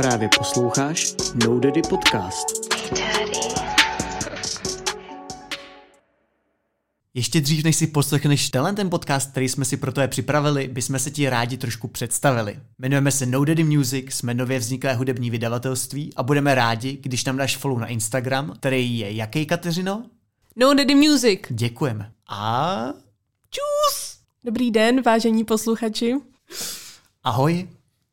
Právě posloucháš No Daddy Podcast. Ještě dřív, než si poslechneš tenhle ten podcast, který jsme si pro tebe připravili, bychom se ti rádi trošku představili. Jmenujeme se No Daddy Music, jsme nově vzniklé hudební vydavatelství a budeme rádi, když nám dáš follow na Instagram, který je jaký, Kateřino? No Daddy Music. Děkujeme. A Čus! Dobrý den, vážení posluchači. ahoj.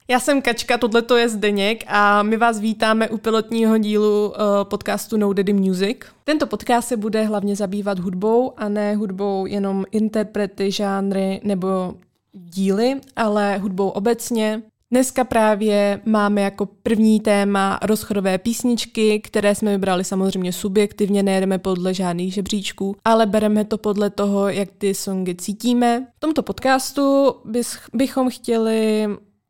Já jsem Kačka, tohle je Zdeněk a my vás vítáme u pilotního dílu uh, podcastu No Daddy Music. Tento podcast se bude hlavně zabývat hudbou a ne hudbou jenom interprety, žánry nebo díly, ale hudbou obecně. Dneska právě máme jako první téma rozchodové písničky, které jsme vybrali samozřejmě subjektivně, nejedeme podle žádných žebříčků, ale bereme to podle toho, jak ty songy cítíme. V tomto podcastu bys, bychom chtěli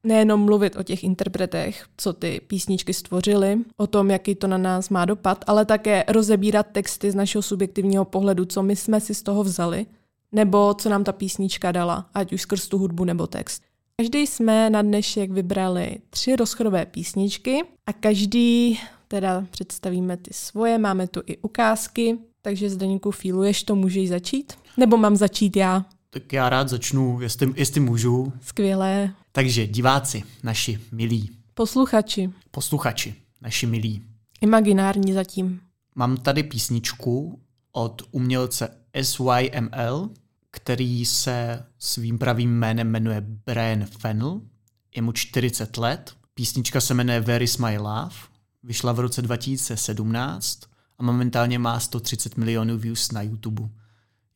nejenom mluvit o těch interpretech, co ty písničky stvořily, o tom, jaký to na nás má dopad, ale také rozebírat texty z našeho subjektivního pohledu, co my jsme si z toho vzali, nebo co nám ta písnička dala, ať už skrz tu hudbu nebo text. Každý jsme na dnešek vybrali tři rozchodové písničky a každý teda představíme ty svoje, máme tu i ukázky, takže Zdeníku fíluješ to, můžeš začít? Nebo mám začít já? Tak já rád začnu, jestli, jestli můžu. Skvělé. Takže diváci, naši milí, Posluchači, posluchači, naši milí, imaginární zatím. Mám tady písničku od umělce SYML, který se svým pravým jménem jmenuje Brian Fennel. Je mu 40 let. Písnička se jmenuje Where is my love. Vyšla v roce 2017 a momentálně má 130 milionů views na YouTube.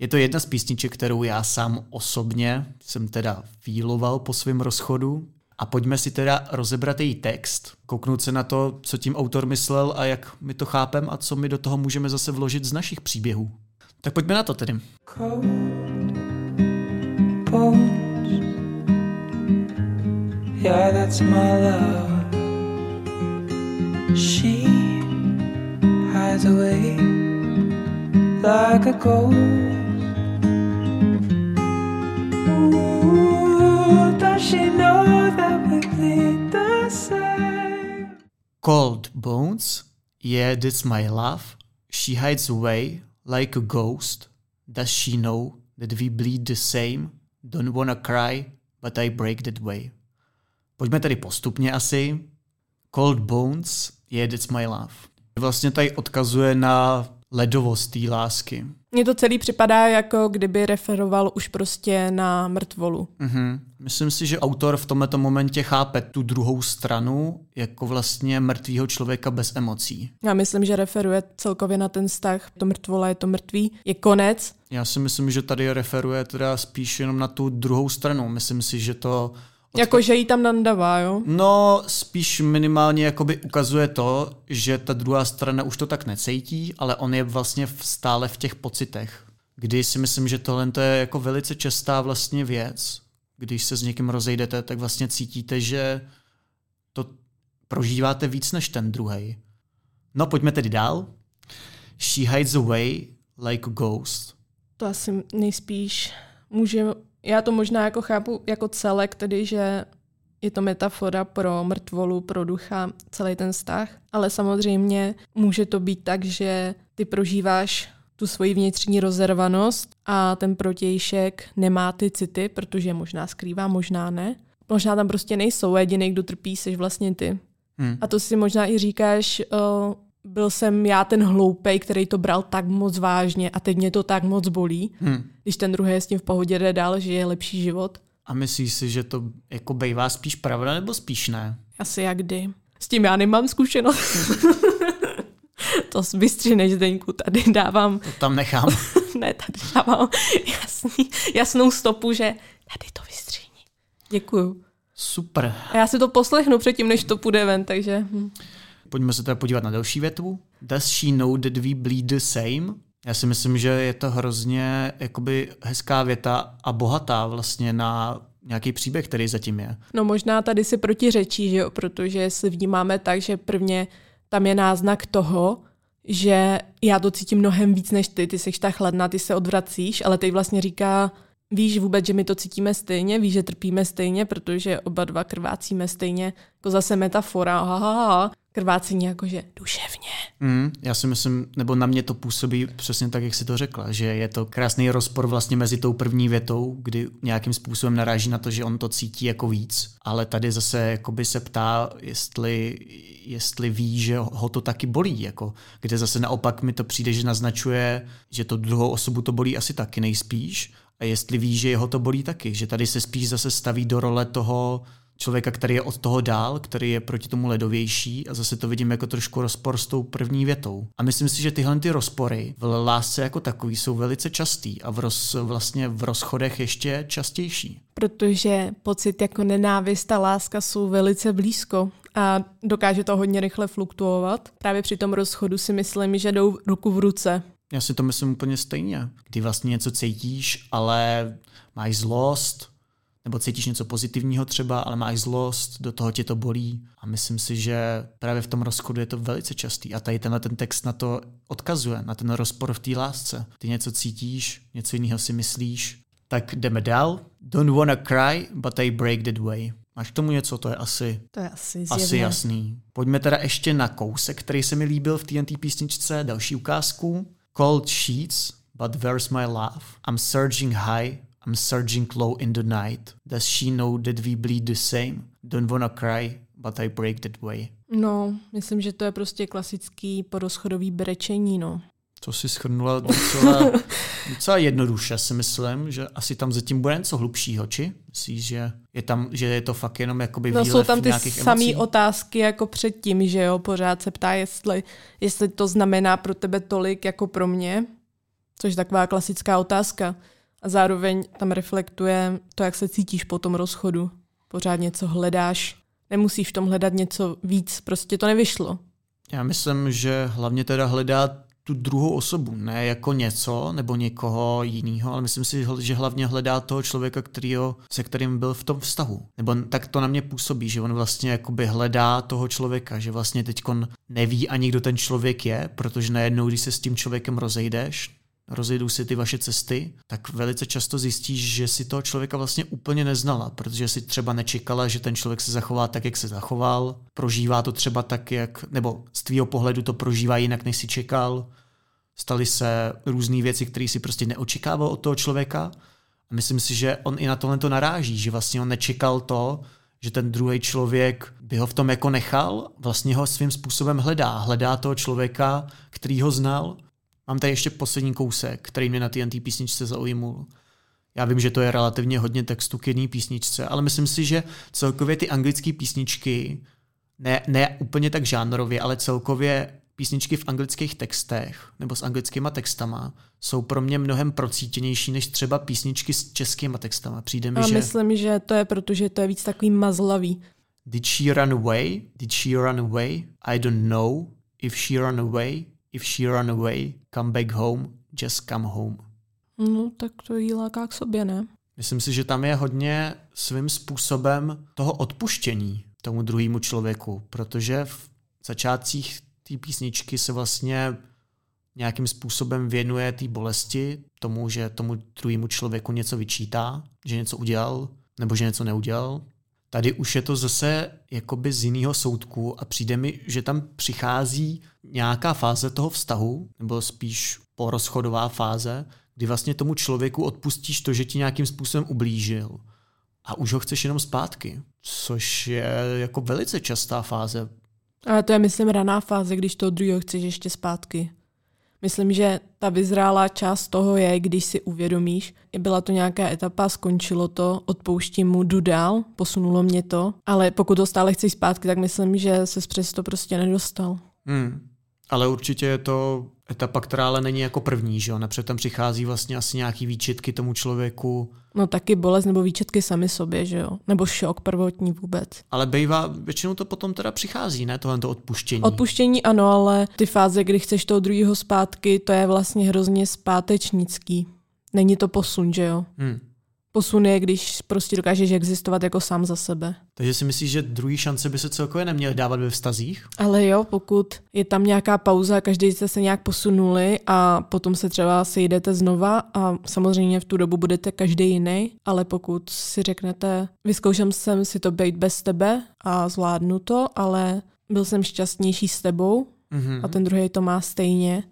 Je to jedna z písniček, kterou já sám osobně jsem teda fíloval po svém rozchodu. A pojďme si teda rozebrat její text, kouknout se na to, co tím autor myslel a jak my to chápem a co my do toho můžeme zase vložit z našich příběhů. Tak pojďme na to tedy. Yeah, that's my love. She hides away like a ghost. Cold Bones je That's My Love. She hides away like a ghost. Does she know that we bleed the same? Don't wanna cry, but I break that way. Pojďme tedy postupně asi. Cold Bones je That's My Love. Vlastně tady odkazuje na ledovost té lásky. Mně to celý připadá, jako kdyby referoval už prostě na mrtvolu. Mhm. Myslím si, že autor v tomto momentě chápe tu druhou stranu jako vlastně mrtvýho člověka bez emocí. Já myslím, že referuje celkově na ten vztah. To mrtvola je to mrtvý. Je konec. Já si myslím, že tady referuje teda spíš jenom na tu druhou stranu. Myslím si, že to... Jako, že jí tam nandavá, jo? No, spíš minimálně jakoby ukazuje to, že ta druhá strana už to tak necítí, ale on je vlastně stále v těch pocitech. Kdy si myslím, že tohle to je jako velice častá vlastně věc. Když se s někým rozejdete, tak vlastně cítíte, že to prožíváte víc než ten druhý. No, pojďme tedy dál. She hides away like a ghost. To asi nejspíš může... Já to možná jako chápu jako celek, tedy že je to metafora pro mrtvolu, pro ducha, celý ten vztah. Ale samozřejmě může to být tak, že ty prožíváš tu svoji vnitřní rozervanost a ten protějšek nemá ty city, protože možná skrývá, možná ne. Možná tam prostě nejsou, jediný, kdo trpí, jsi vlastně ty. Hm. A to si možná i říkáš, uh, byl jsem já ten hloupej, který to bral tak moc vážně a teď mě to tak moc bolí, Hm. když ten druhý je s tím v pohodě jde dál, že je lepší život. A myslíš si, že to jako bejvá spíš pravda nebo spíš ne? Asi jak kdy. S tím já nemám zkušenost. to vystříneš, Zdeňku, tady dávám, To tam nechám. ne, tady dávám jasný, jasnou stopu, že tady to vystříní. Děkuju. Super. A já si to poslechnu předtím, než to půjde ven, takže... Hm. Pojďme se teda podívat na další větvu. Does she know that we bleed the same? Já si myslím, že je to hrozně jakoby hezká věta a bohatá vlastně na nějaký příběh, který zatím je. No možná tady si protiřečí, že jo? protože si vnímáme tak, že prvně tam je náznak toho, že já to cítím mnohem víc než ty, ty jsi ta chladná, ty se odvracíš, ale teď vlastně říká, víš vůbec, že my to cítíme stejně, víš, že trpíme stejně, protože oba dva krvácíme stejně, jako zase metafora, ha, ha, ha, krvácení jakože duševně. Mm, já si myslím, nebo na mě to působí přesně tak, jak si to řekla, že je to krásný rozpor vlastně mezi tou první větou, kdy nějakým způsobem naráží na to, že on to cítí jako víc, ale tady zase jakoby se ptá, jestli, jestli ví, že ho to taky bolí, jako, kde zase naopak mi to přijde, že naznačuje, že to druhou osobu to bolí asi taky nejspíš a jestli ví, že jeho to bolí taky, že tady se spíš zase staví do role toho člověka, který je od toho dál, který je proti tomu ledovější a zase to vidím jako trošku rozpor s tou první větou. A myslím si, že tyhle ty rozpory v lásce jako takový jsou velice častý a v roz, vlastně v rozchodech ještě častější. Protože pocit jako nenávist a láska jsou velice blízko a dokáže to hodně rychle fluktuovat. Právě při tom rozchodu si myslím, že jdou ruku v ruce. Já si to myslím úplně stejně. Kdy vlastně něco cítíš, ale máš zlost, nebo cítíš něco pozitivního třeba, ale máš zlost, do toho tě to bolí. A myslím si, že právě v tom rozchodu je to velice častý. A tady tenhle ten text na to odkazuje, na ten rozpor v té lásce. Ty něco cítíš, něco jiného si myslíš. Tak jdeme dál. Don't wanna cry, but I break that way. Máš k tomu něco, to je asi, To je asi asi jasný. Pojďme teda ještě na kousek, který se mi líbil v TNT písničce, další ukázku. Cold sheets, but where's my love? I'm surging high, I'm surging low in the night. Does she know that we bleed the same? Don't wanna cry, but I break that way. No, myslím, že to je prostě klasický porozchodový brečení, no. To si schrnula docela, docela jednoduše, si myslím, že asi tam zatím bude něco hlubšího, či? Myslíš, že je, tam, že je to fakt jenom jakoby No jsou tam ty samé otázky jako předtím, že jo, pořád se ptá, jestli, jestli to znamená pro tebe tolik jako pro mě, což je taková klasická otázka. A zároveň tam reflektuje to, jak se cítíš po tom rozchodu. Pořád něco hledáš, nemusíš v tom hledat něco víc, prostě to nevyšlo. Já myslím, že hlavně teda hledá tu druhou osobu, ne jako něco nebo někoho jiného, ale myslím si, že hlavně hledá toho člověka, kterýho, se kterým byl v tom vztahu. Nebo tak to na mě působí, že on vlastně jakoby hledá toho člověka, že vlastně teď neví ani kdo ten člověk je, protože najednou, když se s tím člověkem rozejdeš, rozejdou si ty vaše cesty, tak velice často zjistíš, že si toho člověka vlastně úplně neznala, protože si třeba nečekala, že ten člověk se zachová tak, jak se zachoval, prožívá to třeba tak, jak, nebo z tvýho pohledu to prožívá jinak, než si čekal, staly se různé věci, které si prostě neočekával od toho člověka a myslím si, že on i na tohle to naráží, že vlastně on nečekal to, že ten druhý člověk by ho v tom jako nechal, vlastně ho svým způsobem hledá. Hledá toho člověka, který ho znal. Mám tady ještě poslední kousek, který mě na TNT písničce zaujmul. Já vím, že to je relativně hodně textu k jedné písničce, ale myslím si, že celkově ty anglické písničky, ne, ne úplně tak žánrově, ale celkově písničky v anglických textech nebo s anglickýma textama jsou pro mě mnohem procítěnější než třeba písničky s českýma textama. Přijde mi, A že myslím, že to je proto, že to je víc takový mazlavý. Did she run away? Did she run away? I don't know. If she run away, if she run away, come back home, just come home. No, tak to jí láká k sobě, ne? Myslím si, že tam je hodně svým způsobem toho odpuštění tomu druhému člověku, protože v začátcích té písničky se vlastně nějakým způsobem věnuje té bolesti, tomu, že tomu druhému člověku něco vyčítá, že něco udělal, nebo že něco neudělal. Tady už je to zase jakoby z jiného soudku a přijde mi, že tam přichází nějaká fáze toho vztahu, nebo spíš porozchodová fáze, kdy vlastně tomu člověku odpustíš to, že ti nějakým způsobem ublížil a už ho chceš jenom zpátky, což je jako velice častá fáze. Ale to je, myslím, raná fáze, když toho druhého chceš ještě zpátky. Myslím, že ta vyzrálá část toho je, když si uvědomíš, byla to nějaká etapa, skončilo to, odpouštím mu, jdu dál, posunulo mě to, ale pokud to stále chceš zpátky, tak myslím, že se přes to prostě nedostal. Hmm. Ale určitě je to etapa, která ale není jako první, že jo? Napřed tam přichází vlastně asi nějaký výčitky tomu člověku, No taky bolest nebo výčetky sami sobě, že jo? Nebo šok prvotní vůbec. ale bývá, většinou to potom teda přichází, ne? Tohle to odpuštění. Odpuštění ano, ale ty fáze, kdy chceš toho druhého zpátky, to je vlastně hrozně zpátečnický. Není to posun, že jo? Hmm. Posun je, když prostě dokážeš existovat jako sám za sebe. Takže si myslíš, že druhý šance by se celkově neměly dávat ve vztazích? Ale jo, pokud je tam nějaká pauza, každý jste se nějak posunuli a potom se třeba sejdete znova a samozřejmě v tu dobu budete každý jiný, ale pokud si řeknete, vyzkoušel jsem si to být bez tebe a zvládnu to, ale byl jsem šťastnější s tebou Mhm. a ten druhý to má stejně,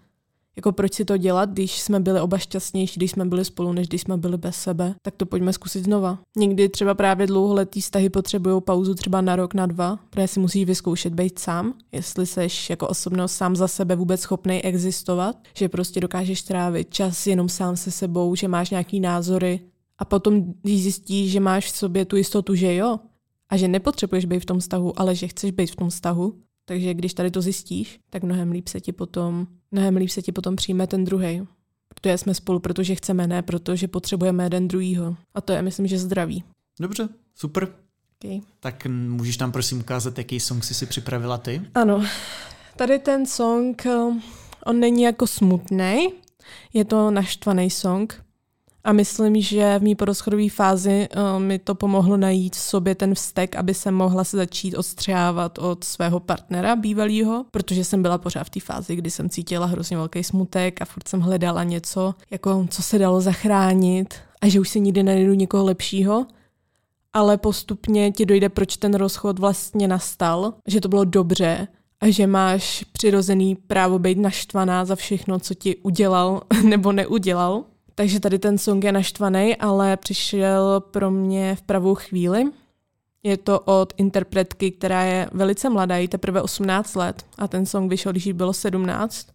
jako proč si to dělat, když jsme byli oba šťastnější, když jsme byli spolu, než když jsme byli bez sebe, tak to pojďme zkusit znova. Někdy třeba právě dlouholetý vztahy potřebují pauzu třeba na rok, na dva, protože si musíš vyzkoušet být sám, jestli seš jako osobnost sám za sebe vůbec schopný existovat, že prostě dokážeš trávit čas jenom sám se sebou, že máš nějaký názory a potom, když zjistíš, že máš v sobě tu jistotu, že jo, a že nepotřebuješ být v tom vztahu, ale že chceš být v tom vztahu, takže když tady to zjistíš, tak mnohem líp se ti potom, mnohem líp se ti potom přijme ten druhý. Protože jsme spolu, protože chceme, ne protože potřebujeme jeden druhýho. A to je, myslím, že zdraví. Dobře, super. Okay. Tak můžeš nám prosím ukázat, jaký song jsi si připravila ty? Ano, tady ten song, eh, on není jako smutný, je to naštvaný song. A myslím, že v mý porozchodové fázi uh, mi to pomohlo najít v sobě ten vztek, aby se mohla se začít odstřávat od svého partnera bývalého, protože jsem byla pořád v té fázi, kdy jsem cítila hrozně velký smutek a furt jsem hledala něco, jako co se dalo zachránit a že už si nikdy nenajdu někoho lepšího. Ale postupně ti dojde, proč ten rozchod vlastně nastal, že to bylo dobře a že máš přirozený právo být naštvaná za všechno, co ti udělal nebo neudělal. Takže tady ten song je naštvaný, ale přišel pro mě v pravou chvíli. Je to od interpretky, která je velice mladá, jí teprve 18 let a ten song vyšel, když jí bylo 17.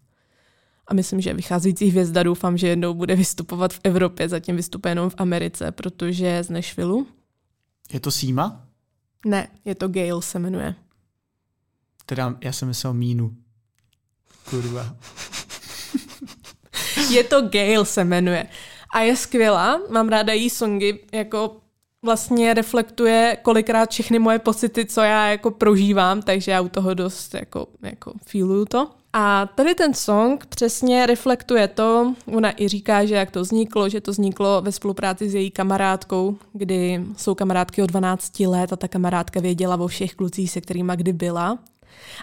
A myslím, že vycházející hvězda doufám, že jednou bude vystupovat v Evropě, zatím vystupuje jenom v Americe, protože je z Nashvilleu. Je to Sima? Ne, je to Gail se jmenuje. Teda já jsem myslel Mínu. Kurva. Je to Gail se jmenuje. A je skvělá, mám ráda její songy, jako vlastně reflektuje kolikrát všechny moje pocity, co já jako prožívám, takže já u toho dost jako, jako feeluju to. A tady ten song přesně reflektuje to, ona i říká, že jak to vzniklo, že to vzniklo ve spolupráci s její kamarádkou, kdy jsou kamarádky od 12 let a ta kamarádka věděla o všech klucích, se kterými kdy byla.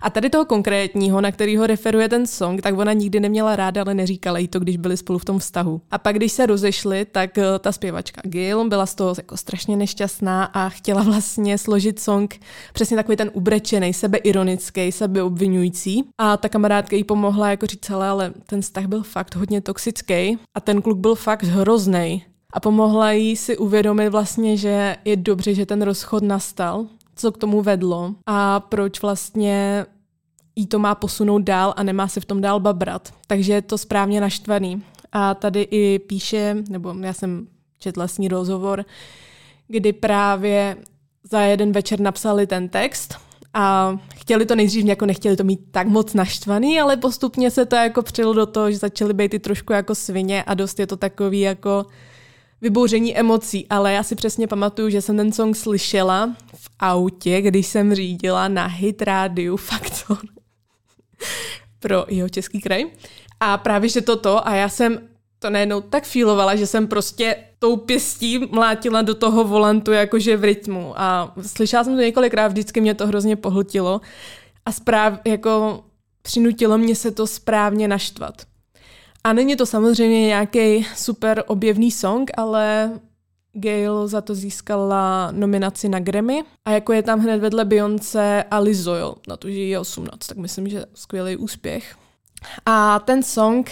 A tady toho konkrétního, na kterýho referuje ten song, tak ona nikdy neměla ráda, ale neříkala jí to, když byli spolu v tom vztahu. A pak, když se rozešli, tak eh, ta zpěvačka Gil byla z toho jako strašně nešťastná a chtěla vlastně složit song přesně takový ten ubrečený, sebeironický, sebeobvinující. A ta kamarádka jí pomohla jako říct, hele, ale ten vztah byl fakt hodně toxický a ten kluk byl fakt hrozný. A pomohla jí si uvědomit vlastně, že je dobře, že ten rozchod nastal, co k tomu vedlo a proč vlastně jí to má posunout dál a nemá se v tom dál babrat. Takže je to správně naštvaný. A tady i píše, nebo já jsem četla s ní rozhovor, kdy právě za jeden večer napsali ten text a chtěli to nejdřív jako nechtěli to mít tak moc naštvaný, ale postupně se to jako přilo do toho, že začaly být i trošku jako svině a dost je to takový jako vybouření emocí, ale já si přesně pamatuju, že jsem ten song slyšela v autě, když jsem řídila na hit rádiu Faktor pro jeho český kraj. A právě, že toto, a já jsem to najednou tak feelovala, že jsem prostě tou pěstí mlátila do toho volantu jakože v rytmu. A slyšela jsem to několikrát, vždycky mě to hrozně pohltilo. A správ, jako přinutilo mě se to správně naštvat. A není to samozřejmě nějaký super objevný song, ale Gail za to získala nominaci na Grammy. A jako je tam hned vedle Beyoncé a Lizzo, jo, na to, že je 18, tak myslím, že skvělý úspěch. A ten song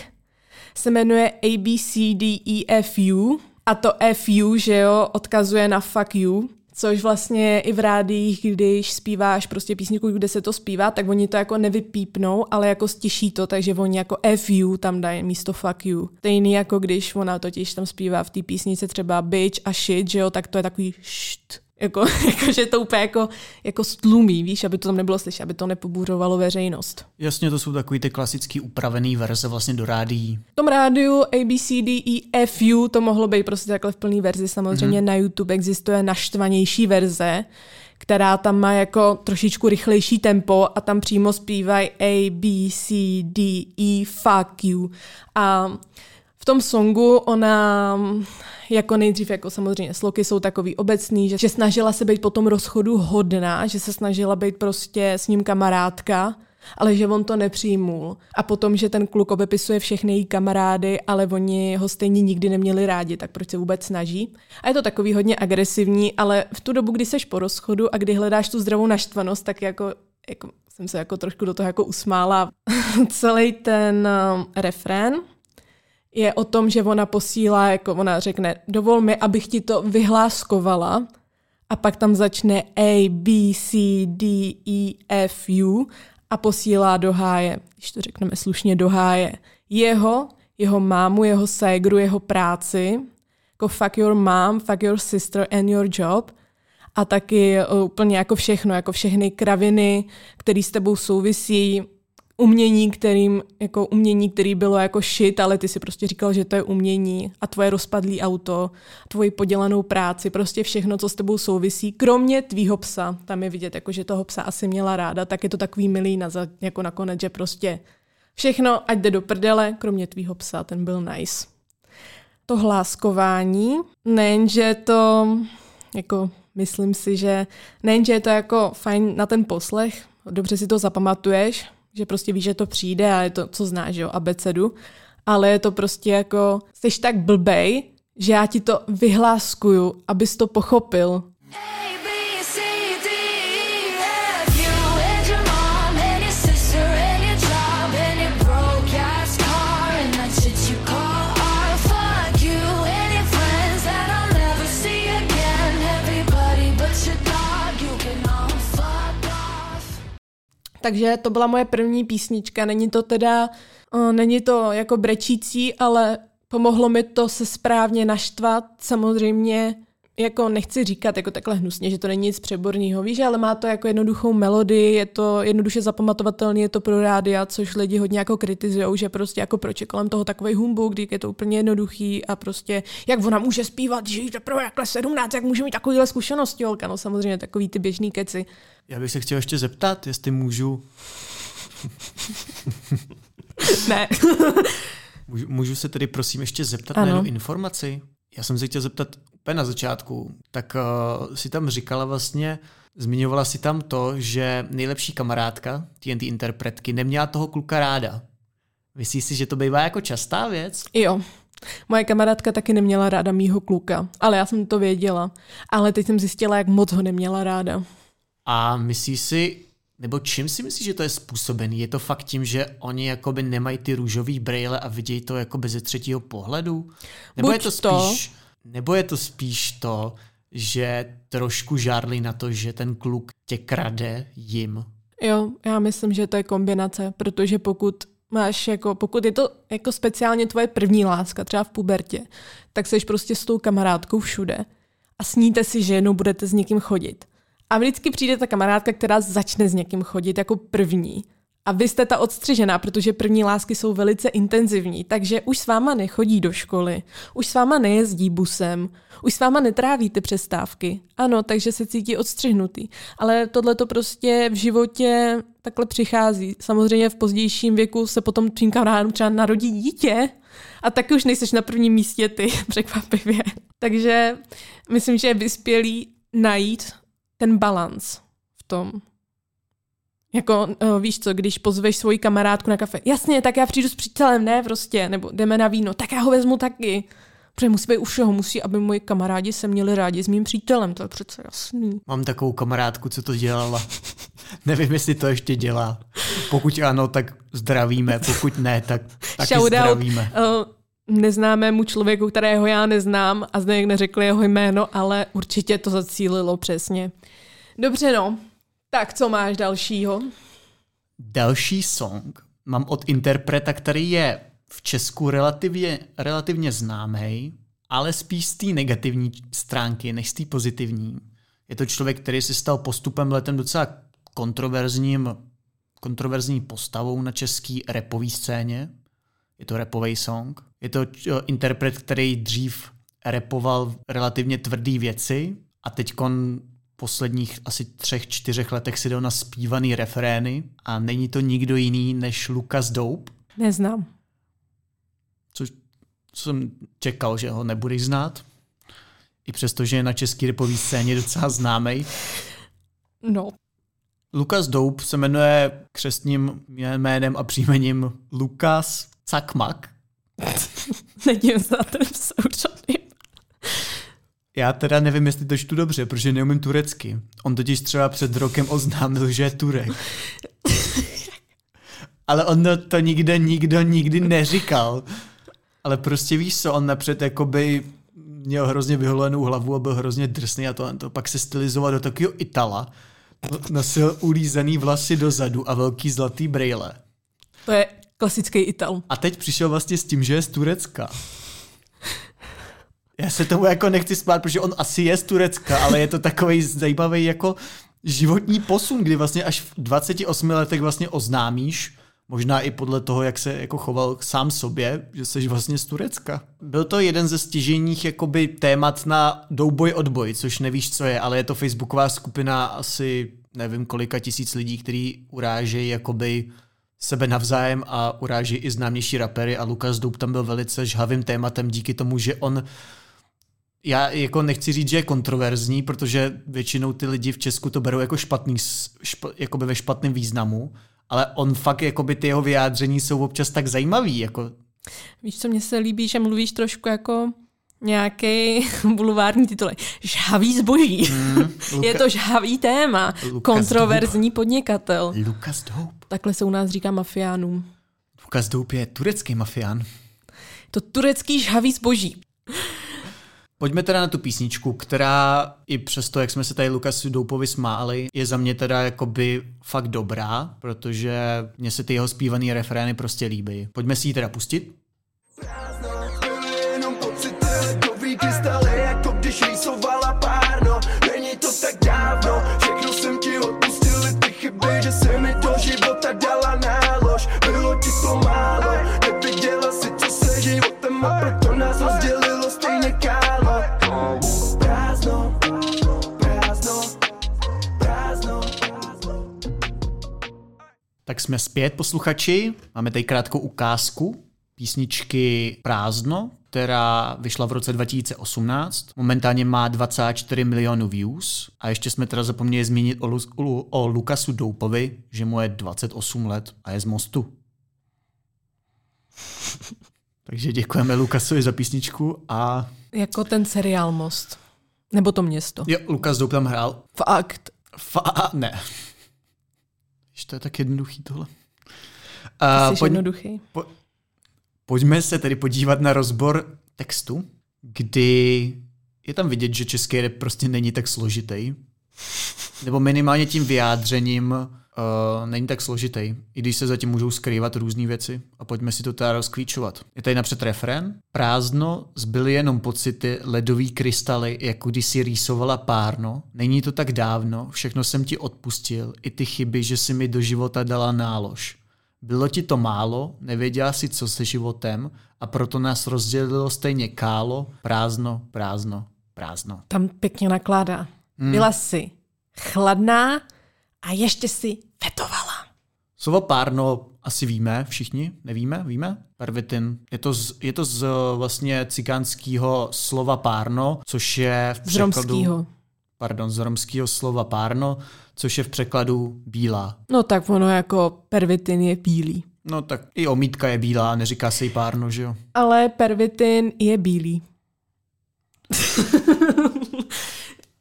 se jmenuje ABCDEFU a to FU, že jo, odkazuje na fuck you, což vlastně i v rádiích, když zpíváš prostě písničku, kde se to zpívá, tak oni to jako nevypípnou, ale jako stiší to, takže oni jako FU tam dají místo fuck you. Stejný jako když ona totiž tam zpívá v té písnice třeba bitch a shit, že jo, tak to je takový št. Jako, jako, že to úplně jako, jako stlumí, víš, aby to tam nebylo slyšet, aby to nepobůřovalo veřejnost. Jasně, to jsou takový ty klasický upravený verze vlastně do rádií. V tom rádiu ABCDEFU to mohlo být prostě takhle v plný verzi. Samozřejmě mm-hmm. na YouTube existuje naštvanější verze, která tam má jako trošičku rychlejší tempo a tam přímo zpívají A, B, C, D, E, fuck you. A V tom songu ona mm, jako nejdřív, jako samozřejmě sloky jsou takový obecný, že, že snažila se být po tom rozchodu hodná, že se snažila být prostě s ním kamarádka, ale že on to nepřijmul. A potom, že ten kluk obepisuje všechny její kamarády, ale oni ho stejně nikdy neměli rádi, tak proč se vůbec snaží. A je to takový hodně agresivní, ale v tu dobu, kdy seš po rozchodu a kdy hledáš tu zdravou naštvanost, tak jako, jako jsem se jako trošku do toho jako usmála. Celý ten um, refrén je o tom, že ona posílá, jako ona řekne, dovol mi, abych ti to vyhláskovala, a pak tam začne A, B, C, D, E, F, U a posílá do háje, když to řekneme slušně, do háje. Jeho, jeho mámu, jeho ségru, jeho práci, jako fuck your mom, fuck your sister and your job. A taky uh, úplně jako všechno, jako všechny kraviny, které s tebou souvisí, umění, kterým, jako umění, který bylo jako shit, ale ty si prostě říkal, že to je umění a tvoje rozpadlý auto, tvoji podělanou práci, prostě všechno, co s tebou souvisí, kromě tvýho psa. Tam je vidět, jako, že toho psa asi měla ráda, tak je to takový milý na, jako nakonec, že prostě všechno, ať jde do prdele, kromě tvýho psa, ten byl nice. To hláskování, nejenže to, jako myslím si, že nejenže je to jako fajn na ten poslech, dobře si to zapamatuješ, že prostě víš, že to přijde a je to, co znáš, jo, abecedu, ale je to prostě jako, jsi tak blbej, že já ti to vyhláskuju, abys to pochopil. A, Takže to byla moje první písnička. Není to teda, uh, není to jako brečící, ale pomohlo mi to se správně naštvat. Samozřejmě jako nechci říkat jako takhle hnusně, že to není nic přeborného, víš, ale má to jako jednoduchou melodii, je to jednoduše zapamatovatelný, je to pro rádia, což lidi hodně jako kritizujou, že prostě jako proč je kolem toho takový humbuk, když je to úplně jednoduchý a prostě jak ona může zpívat, že jí teprve jakhle 17, jak může mít takovýhle zkušenosti, holka, no samozřejmě takový ty běžný keci. Já bych se chtěl ještě zeptat, jestli můžu, Ne. můžu, můžu se tedy prosím ještě zeptat Ano. na jednu informaci? Já jsem se chtěl zeptat úplně na začátku. Tak uh, si tam říkala vlastně, zmiňovala si tam to, že nejlepší kamarádka TNT interpretky neměla toho kluka ráda. Myslíš si, že to bývá jako častá věc? Jo. Moje kamarádka taky neměla ráda mýho kluka, ale já jsem to věděla. Ale teď jsem zjistila, jak moc ho neměla ráda. A myslíš si, nebo čím si myslíš, že to je způsobený? Je to fakt tím, že oni jakoby nemají ty růžový brýle a vidějí to jako bez třetího pohledu? Nebo Buď je to to. spíš, nebo je to spíš to, že trošku žárlí na to, že ten kluk tě krade jim? Jo, já myslím, že to je kombinace, protože pokud máš jako, pokud je to jako speciálně tvoje první láska, třeba v pubertě, tak jsi prostě s tou kamarádkou všude a sníte si, že jednou budete s někým chodit. A vždycky přijde ta kamarádka, která začne s někým chodit jako první. A vy jste ta odstřižená, protože první lásky jsou velice intenzivní, takže už s váma nechodí do školy, už s váma nejezdí busem, už s váma netráví ty přestávky. Ano, takže se cítí odstřihnutý. Ale tohle to prostě v životě takhle přichází. Samozřejmě v pozdějším věku se potom tvým kamarádům třeba narodí dítě a taky už nejseš na prvním místě ty, překvapivě. Takže myslím, že je vyspělý najít ten balans v tom. Jako, uh, víš co, když pozveš svoji kamarádku na kafe, jasně, tak já přijdu s přítelem, ne, prostě, nebo jdeme na víno, tak já ho vezmu taky. Protože musí být u všeho, musí, aby moji kamarádi se měli rádi s mým přítelem, to je přece jasný. Mám takovou kamarádku, co to dělala. Nevím, jestli to ještě dělá. Pokud ano, tak zdravíme, pokud ne, tak taky Shoutout, zdravíme. Uh, neznámému člověku, kterého já neznám a zde neřekli jeho jméno, ale určitě to zacílilo přesně. Dobře no, tak co máš dalšího? Další song mám od interpreta, který je v Česku relativně, relativně známý, ale spíš z té negativní stránky, než z té pozitivní. Je to člověk, který se stal postupem letem docela kontroverzním, kontroverzní postavou na český repový scéně. Je to repový song. Je to č- interpret, který dřív repoval relativně tvrdý věci a teď posledních asi třech, čtyřech letech si dal na zpívaný refrény a není to nikdo jiný než Lucas Dope, Neznám. což jsem čekal, že ho nebudeš znát. I přesto, že je na české repové scéně docela známý. No, Lukas Doup se jmenuje křestním jménem a příjmením Lukas Cakmak. nedím se na ten souřadný. Já teda nevím, jestli to čtu dobře, protože neumím turecky. On totiž třeba před rokem oznámil, že je Turek. Ale on to nikde nikdo nikdy neříkal. Ale prostě víš co, on napřed jakoby měl hrozně vyholenou hlavu a byl hrozně drsný a to, to pak se stylizoval do takového Itala. Nosil ulízaný vlasy dozadu a velký zlatý brejle. To je klasický Ital. A teď přišel vlastně s tím, že je z Turecka. Já se tomu jako nechci spát, protože on asi je z Turecka, ale je to takový zajímavý jako životní posun, kdy vlastně až v 28 letech vlastně oznámíš, možná i podle toho, jak se jako choval sám sobě, že jsi vlastně z Turecka. Byl to jeden ze stěžejních jakoby témat na douboj odboj, což nevíš, co je, ale je to facebooková skupina asi nevím kolika tisíc lidí, který urážejí jakoby sebe navzájem a uráží i známější rapery a Lukas Doub tam byl velice žhavým tématem díky tomu, že on já jako nechci říct, že je kontroverzní, protože většinou ty lidi v Česku to berou jako špatný, šp, jakoby ve špatném významu, ale on fakt, jakoby ty jeho vyjádření jsou občas tak zajímavý, jako Víš, co mně se líbí, že mluvíš trošku jako nějaký bulvární titul. Žhavý zboží. Hmm, je to žhavý téma. Lukas Kontroverzní podnikatel. Lukas Doub. Takhle se u nás říká mafiánům. Lukas Doub je turecký mafián. To turecký žhavý zboží. Pojďme teda na tu písničku, která i přesto, jak jsme se tady Lukasu Doupovi smáli, je za mě teda jakoby fakt dobrá, protože mně se ty jeho zpívaný refrény prostě líbí. Pojďme si ji teda pustit. Byly zpět, posluchači. Máme tady krátkou ukázku písničky Prázdno, která vyšla v roce 2018. Momentálně má 24 milionů views. A ještě jsme teda zapomněli zmínit o, Lu- o, o Lukasu Doupovi, že mu je 28 let a je z Mostu. Takže děkujeme Lukasovi za písničku a Jako ten seriál Most. Nebo to město. jo, Lukas Doup tam hrál. Fakt. Fa- ne. Víš, to je tak jednoduchý tohle. Jsi Uh, pojď, jednoduchý. Pojďme se tedy podívat na rozbor textu, kdy je tam vidět, že český rap prostě není tak složitý. Nebo minimálně tím vyjádřením uh, není tak složitý, i když se zatím můžou skrývat různé věci. A pojďme si to teda rozklíčovat. Je tady napřed refrén. Prázdno, zbyly jenom pocity, ledový krystaly, jako když si rýsovala párno. Není to tak dávno, všechno jsem ti odpustil, i ty chyby, že si mi do života dala nálož. Bylo ti to málo, nevěděla si, co se životem a proto nás rozdělilo stejně kálo, prázdno, prázdno, prázdno. Tam pěkně nakládá. Hmm. Byla jsi chladná a ještě si fetovala. Slovo párno asi víme všichni, nevíme, víme? Pervitin. Je to z, je to z vlastně cikánského slova párno, což je v Z překladu... romskýho. Pardon, z romského slova párno, což je v překladu bílá. No tak ono jako pervitin je bílý. No tak i omítka je bílá, neříká se jí párno, že jo? Ale pervitin je bílý.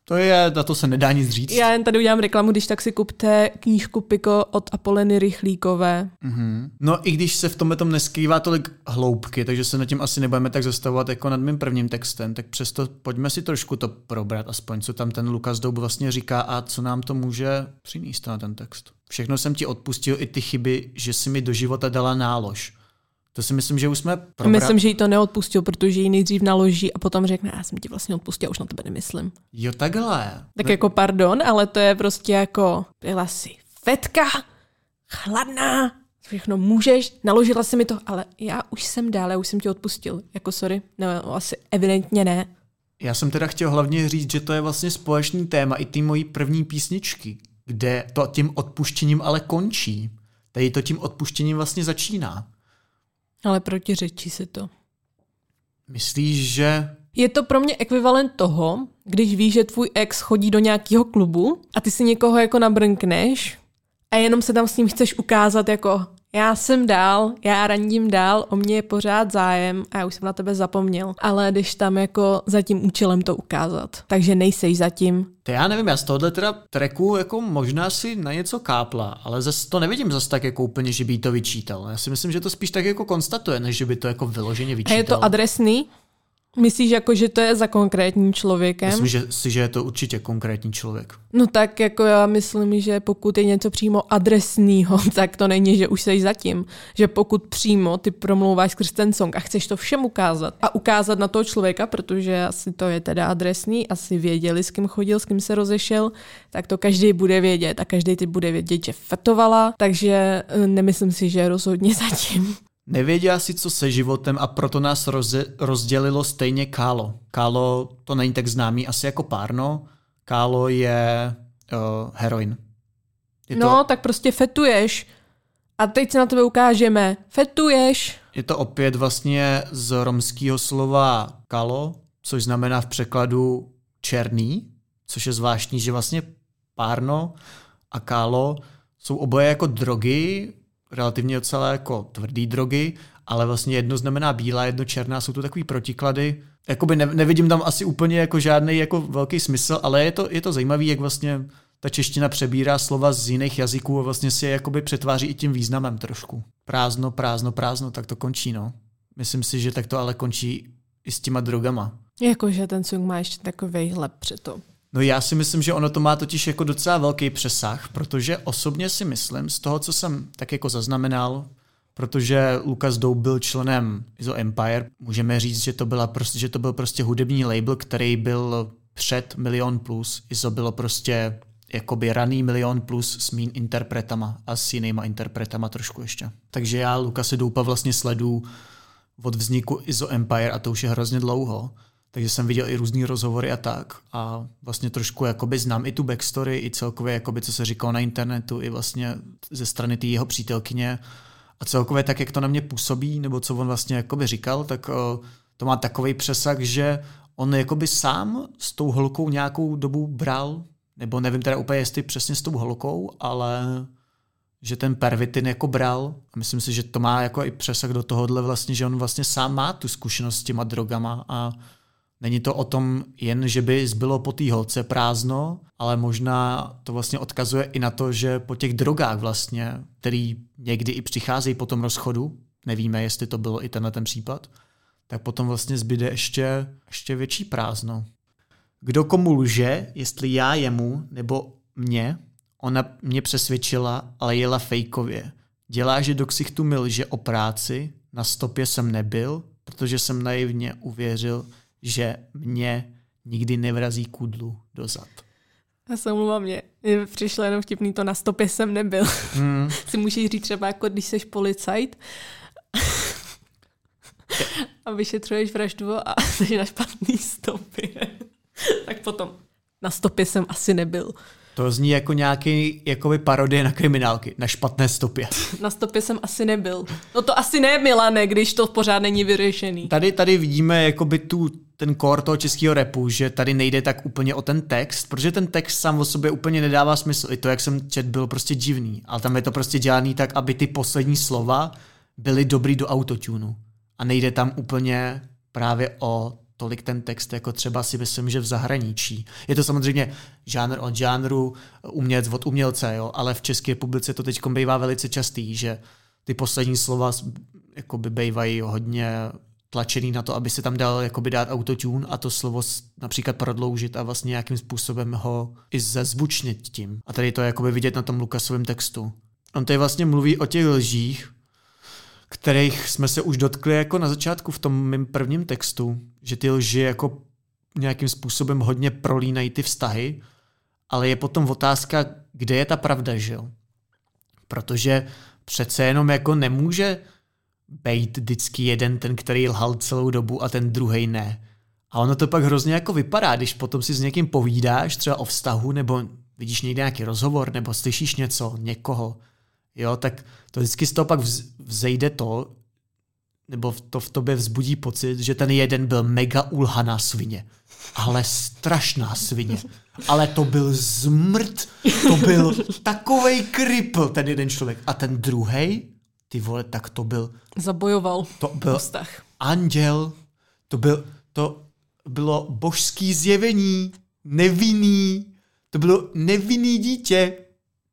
To je, na to se nedá nic říct. Já jen tady udělám reklamu, když tak si kupte knížku Piko od Apoleny Rychlíkové. Mhm. No i když se v tomhle tom neskrývá tolik hloubky, takže se nad tím asi nebudeme tak zastavovat jako nad mým prvním textem, tak přesto pojďme si trošku to probrat, aspoň co tam ten Lukas Doub vlastně říká a co nám to může přinést na ten text. Všechno jsem ti odpustil i ty chyby, že si mi do života dala nálož. To si myslím, že už jsme probrali. Myslím, že jí to neodpustil, protože ji nejdřív naloží a potom řekne, já jsem ti vlastně odpustil, už na tebe nemyslím. Jo, takhle. Tak jako pardon, ale to je prostě jako, byla si fetka, chladná, všechno můžeš, naložila si mi to, ale já už jsem dále, už jsem ti odpustil. Jako sorry, no asi evidentně ne. Já jsem teda chtěl hlavně říct, že to je vlastně společný téma i té mojí první písničky, kde to tím odpuštěním ale končí. Tady to tím odpuštěním vlastně začíná. Ale protiřečí se to. Myslíš, že Je to pro mě ekvivalent toho, když víš, že tvůj ex chodí do nějakého klubu a ty si někoho jako nabrnkneš a jenom se tam s ním chceš ukázat jako já jsem dál, já randím dál, o mě je pořád zájem a já už jsem na tebe zapomněl. Ale jdeš tam jako za tím účelem to ukázat. Takže nejseš zatím. To já nevím, já z tohohle teda tracku jako možná si na něco kápla, ale zase to nevidím zase tak jako úplně, že by jí to vyčítal. Já si myslím, že to spíš tak jako konstatuje, než že by to jako vyloženě A vyčítal. je to adresný? Myslíš jako, že to je za konkrétním člověkem? Myslím že, si, že je to určitě konkrétní člověk. No tak jako já myslím, že pokud je něco přímo adresného, tak to není, že už seš zatím. Že pokud přímo ty promlouváš skrz ten song a chceš to všem ukázat a ukázat na toho člověka, protože asi to je teda adresný, asi věděli, s kým chodil, s kým se rozešel, tak to každý bude vědět a každý ty bude vědět, že fetovala, takže eh, nemyslím si, že rozhodně zatím. Nevěděla si, co se životem a proto nás roze, rozdělilo stejně Kálo. Kálo to není tak známý asi jako párno. Kálo je uh, heroin. Je to, No, tak prostě fetuješ a teď se na tebe ukážeme. Fetuješ. je to opět vlastně z romského slova kalo, což znamená v překladu černý, což je zvláštní, že vlastně párno a kálo jsou oboje jako drogy, relativně docela jako tvrdý drogy, ale vlastně jedno znamená bílá, jedno černá, jsou to takový protiklady. Jakoby ne, nevidím tam asi úplně jako žádný jako velký smysl, ale je to, je to zajímavý, jak vlastně ta čeština přebírá slova z jiných jazyků a vlastně si je jakoby přetváří i tím významem trošku. Prázdno, prázdno, prázdno, tak to končí, no. Myslím si, že tak to ale končí i s těma drogama. Jakože ten song má ještě takový hleb to. No já si myslím, že ono to má totiž jako docela velký přesah, protože osobně si myslím, z toho, co jsem tak jako zaznamenal, protože Lucas Doe byl členem ISO Empire, můžeme říct, že to, byla prostě, že to byl prostě hudební label, který byl před Milion Plus. ISO bylo prostě jakoby raný Milion Plus s mým interpretama a s jinýma interpretama trošku ještě. Takže já Lukase Doupa vlastně sledu od vzniku ISO Empire a to už je hrozně dlouho. Takže jsem viděl i různý rozhovory a tak. A vlastně trošku jakoby znám i tu backstory, i celkově, jakoby, co se říkalo na internetu, i vlastně ze strany té jeho přítelkyně. A celkově tak, jak to na mě působí, nebo co on vlastně jakoby říkal, tak o, to má takový přesah, že on jakoby sám s tou holkou nějakou dobu bral, nebo nevím teda úplně, jestli přesně s tou holkou, ale že ten pervitin jako bral a myslím si, že to má jako i přesah do tohohle vlastně, že on vlastně sám má tu zkušenost s těma drogama a Není to o tom jen, že by zbylo po té holce prázdno, ale možná to vlastně odkazuje i na to, že po těch drogách vlastně, který někdy i přicházejí po tom rozchodu, nevíme, jestli to bylo i tenhle ten případ, tak potom vlastně zbyde ještě, ještě větší prázdno. Kdo komu lže, jestli já jemu nebo mě, ona mě přesvědčila, ale jela fejkově. Dělá, že do ksichtu mi lže o práci, na stopě jsem nebyl, protože jsem naivně uvěřil, že mě nikdy nevrazí kudlu do zad. Já se omlouvám, mě mě přišlo jenom vtipný to na stopě jsem nebyl. Hmm. si můžeš říct třeba jako když jsi policajt a vyšetřuješ vraždu a jsi na špatný stopě. tak potom na stopě jsem asi nebyl. To zní jako nějaký jakoby parodie na kriminálky, na špatné stopě. Na stopě jsem asi nebyl. No to asi ne, Milane, když to pořád není vyřešený. Tady, tady vidíme jakoby tu, ten core toho českého repu, že tady nejde tak úplně o ten text, protože ten text sám o sobě úplně nedává smysl. I to, jak jsem čet, bylo prostě divný. Ale tam je to prostě dělaný tak, aby ty poslední slova byly dobrý do autotunu. A nejde tam úplně právě o tolik ten text, jako třeba si myslím, že v zahraničí. Je to samozřejmě žánr od žánru, umělec od umělce, jo, ale v České republice to teď bývá velice častý, že ty poslední slova s- jakoby bývají hodně tlačený na to, aby se tam dal jakoby dát autotune a to slovo například prodloužit a vlastně nějakým způsobem ho i zezvučnit tím. A tady to je jakoby vidět na tom Lukasovém textu. On tady vlastně mluví o těch lžích, kterých jsme se už dotkli jako na začátku v tom mém prvním textu, že ty lži jako nějakým způsobem hodně prolínají ty vztahy, ale je potom otázka, kde je ta pravda, že jo? Protože přece jenom jako nemůže být vždycky jeden ten, který lhal celou dobu a ten druhý ne. A ono to pak hrozně jako vypadá, když potom si s někým povídáš, třeba o vztahu, nebo vidíš někde nějaký rozhovor, nebo slyšíš něco, někoho, jo, tak to vždycky z toho pak vz- vzejde to, nebo to v tobě vzbudí pocit, že ten jeden byl mega ulhaná svině. Ale strašná svině. Ale to byl zmrt, to byl takovej kripl, ten jeden člověk. A ten druhý, ty vole, tak to byl, Zabojoval to byl vztah. anděl, to, byl, to bylo božský zjevení, nevinný, to bylo nevinný dítě,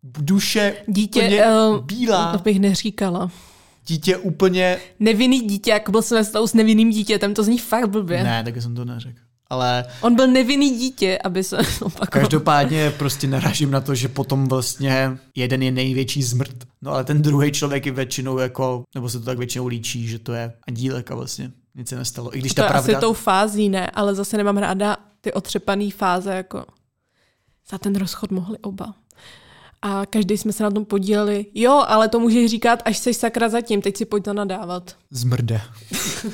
duše Dítě, úplně eh, bílá, To bych neříkala. dítě úplně, Nevinný dítě, jak byl jsem s nevinným dítětem, to zní fakt blbě. ne, tak jsem to neřekl. Ale On byl nevinný dítě, aby se opakoval. každopádně prostě narážím na to, že potom vlastně jeden je největší zmrt. No ale ten druhý člověk je většinou jako, nebo se to tak většinou líčí, že to je andílek a vlastně nic se nestalo. I když To ta je pravda... asi tou fází, ne, ale zase nemám ráda ty otřepaný fáze, jako za ten rozchod mohli oba. A každý jsme se na tom podíleli. Jo, ale to můžeš říkat, až seš sakra zatím, teď si pojď to nadávat. Zmrde.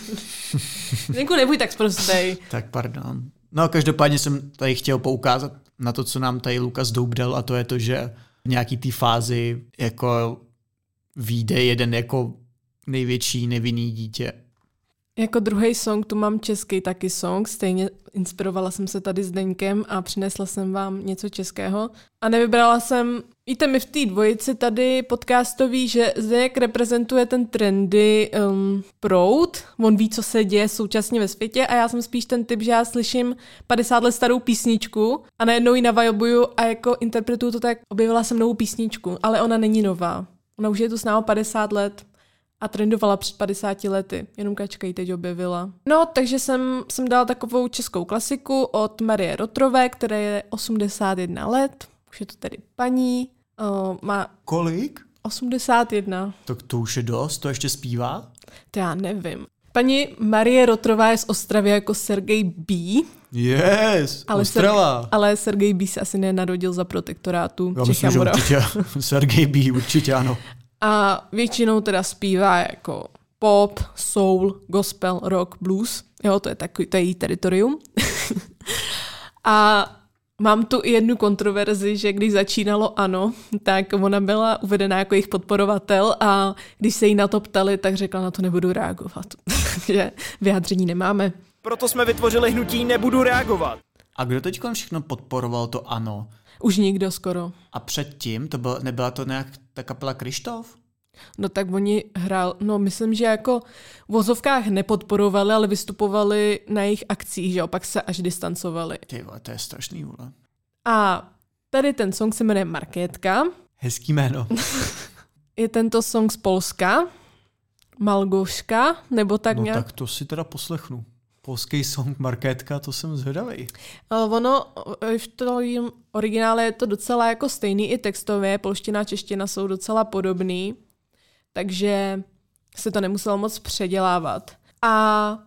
Zdenku, nebuď tak prostej. Tak pardon. No každopádně jsem tady chtěl poukázat na to, co nám tady Lukas Doub dal a to je to, že v nějaký té fázi jako výjde jeden jako největší nevinný dítě. Jako druhý song tu mám český taky song, stejně inspirovala jsem se tady s Deňkem a přinesla jsem vám něco českého. A nevybrala jsem, víte mi v té dvojici tady podcastový, že Zdeněk reprezentuje ten trendy um, proud, on ví, co se děje současně ve světě a já jsem spíš ten typ, že já slyším 50 let starou písničku a najednou ji navajobuju a jako interpretuju to tak, objevila jsem novou písničku, ale ona není nová. Ona už je tu s námi 50 let a trendovala před 50 lety. Jenom Kačka ji teď objevila. No, takže jsem, jsem dala takovou českou klasiku od Marie Rotrové, která je 81 let. Už je to tedy paní. Uh, má Kolik? 81. Tak to už je dost, to ještě zpívá? To já nevím. Paní Marie Rotrová je z Ostravy jako Sergej B. Yes, Ale, Ostrava. Ser- ale Sergej B se asi nenarodil za protektorátu Já myslím, že určitě Sergej B, určitě ano. A většinou teda zpívá jako pop, soul, gospel, rock, blues. Jo, to je takový, to je její teritorium. a mám tu i jednu kontroverzi, že když začínalo ANO, tak ona byla uvedena jako jejich podporovatel a když se jí na to ptali, tak řekla, na to nebudu reagovat. že vyjádření nemáme. Proto jsme vytvořili hnutí Nebudu reagovat. A kdo teď všechno podporoval to ano? Už nikdo skoro. A předtím, to byl, nebyla to nějak ta kapela Krištof? No tak oni hrál, no myslím, že jako v vozovkách nepodporovali, ale vystupovali na jejich akcích, že jo, pak se až distancovali. Ty vole, to je strašný, vole. A tady ten song se jmenuje Markétka. Hezký jméno. Je tento song z Polska. Malgoška, nebo tak No nějak. tak to si teda poslechnu. Polský song Markétka, to jsem zvědavý. Ale ono, eh, v tom originále je to docela jako stejný i textově, polština a čeština jsou docela podobný, takže se to nemuselo moc předělávat. A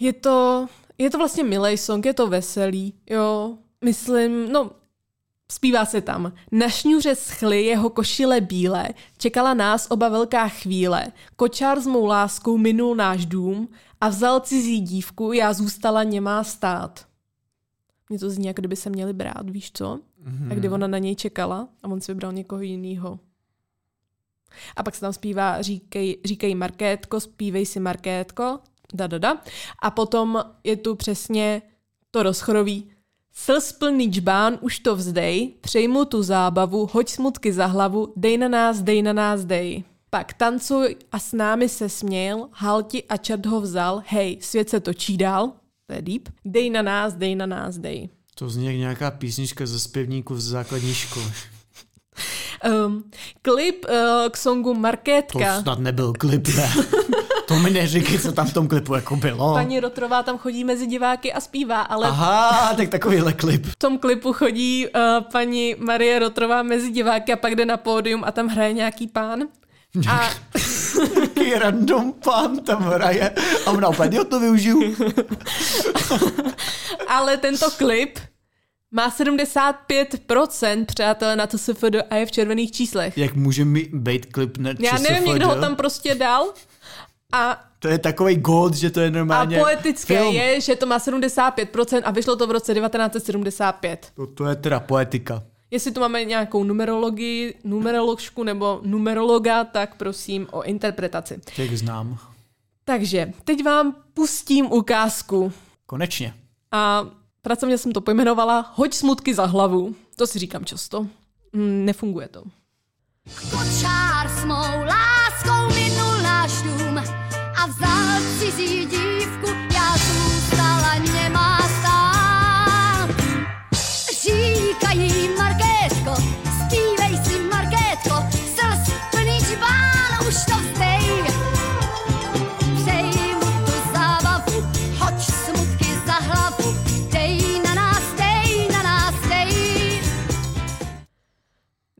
je to, je to vlastně milý song, je to veselý, jo. Myslím, no, Zpívá se tam. Na šňůře schly jeho košile bílé, čekala nás oba velká chvíle. Kočár s mou láskou minul náš dům a vzal cizí dívku, já zůstala němá stát. Mně to zní, jako kdyby se měli brát, víš co? Mm-hmm. A kdy ona na něj čekala a on si vybral někoho jiného. A pak se tam zpívá říkej, říkej Markétko, zpívej si Markétko, da, da, da. A potom je tu přesně to rozchorový. Slz plný čbán, už to vzdej, přejmu tu zábavu, hoď smutky za hlavu, dej na nás, dej na nás, dej. Pak tancuj a s námi se směl, halti a čert ho vzal, hej, svět se točí dál, to je deep, dej na nás, dej na nás, dej. To zní jak nějaká písnička ze zpěvníků z základní školy. Um, klip uh, k songu To Markétka. snad nebyl klip, ne? to mi neříkej, co tam v tom klipu jako bylo. Paní Rotrová tam chodí mezi diváky a zpívá, ale Aha, tak takovýhle klip. v tom klipu chodí uh, paní Marie Rotrová mezi diváky a pak jde na pódium a tam hraje nějaký pán. A Jaký random pán tam hraje a ona opět, jo, to využiju. Ale tento klip má 75% přátelé na to SFD a je v červených číslech. Jak může mi být klip na Já nevím, někdo ho tam prostě dal a, To je takový gold, že to je a normálně poetické film. je, že to má 75% a vyšlo to v roce 1975. To, to je teda poetika. Jestli tu máme nějakou numerologii, numeroložku nebo numerologa, tak prosím o interpretaci. Jak znám. Takže teď vám pustím ukázku. Konečně. A pracovně jsem to pojmenovala Hoď smutky za hlavu. To si říkám často. Mm, nefunguje to. Kočár s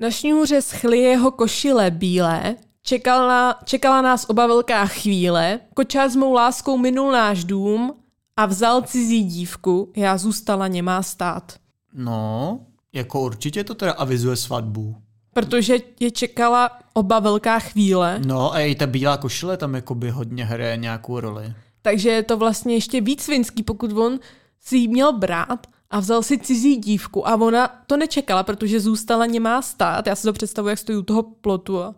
Na šňůře schly jeho košile bílé, čekala, čekala nás oba velká chvíle, kočár s mou láskou minul náš dům a vzal cizí dívku, já zůstala nemá stát. No, jako určitě to teda avizuje svatbu. Protože je čekala oba velká chvíle, No a i ta bílá košile tam jakoby hodně hraje nějakou roli. takže je to vlastně ještě víc svinský, pokud on si ji měl brát a vzal si cizí dívku a ona to nečekala, protože zůstala nemá stát. Já si to představuji, jak stojí u toho plotu a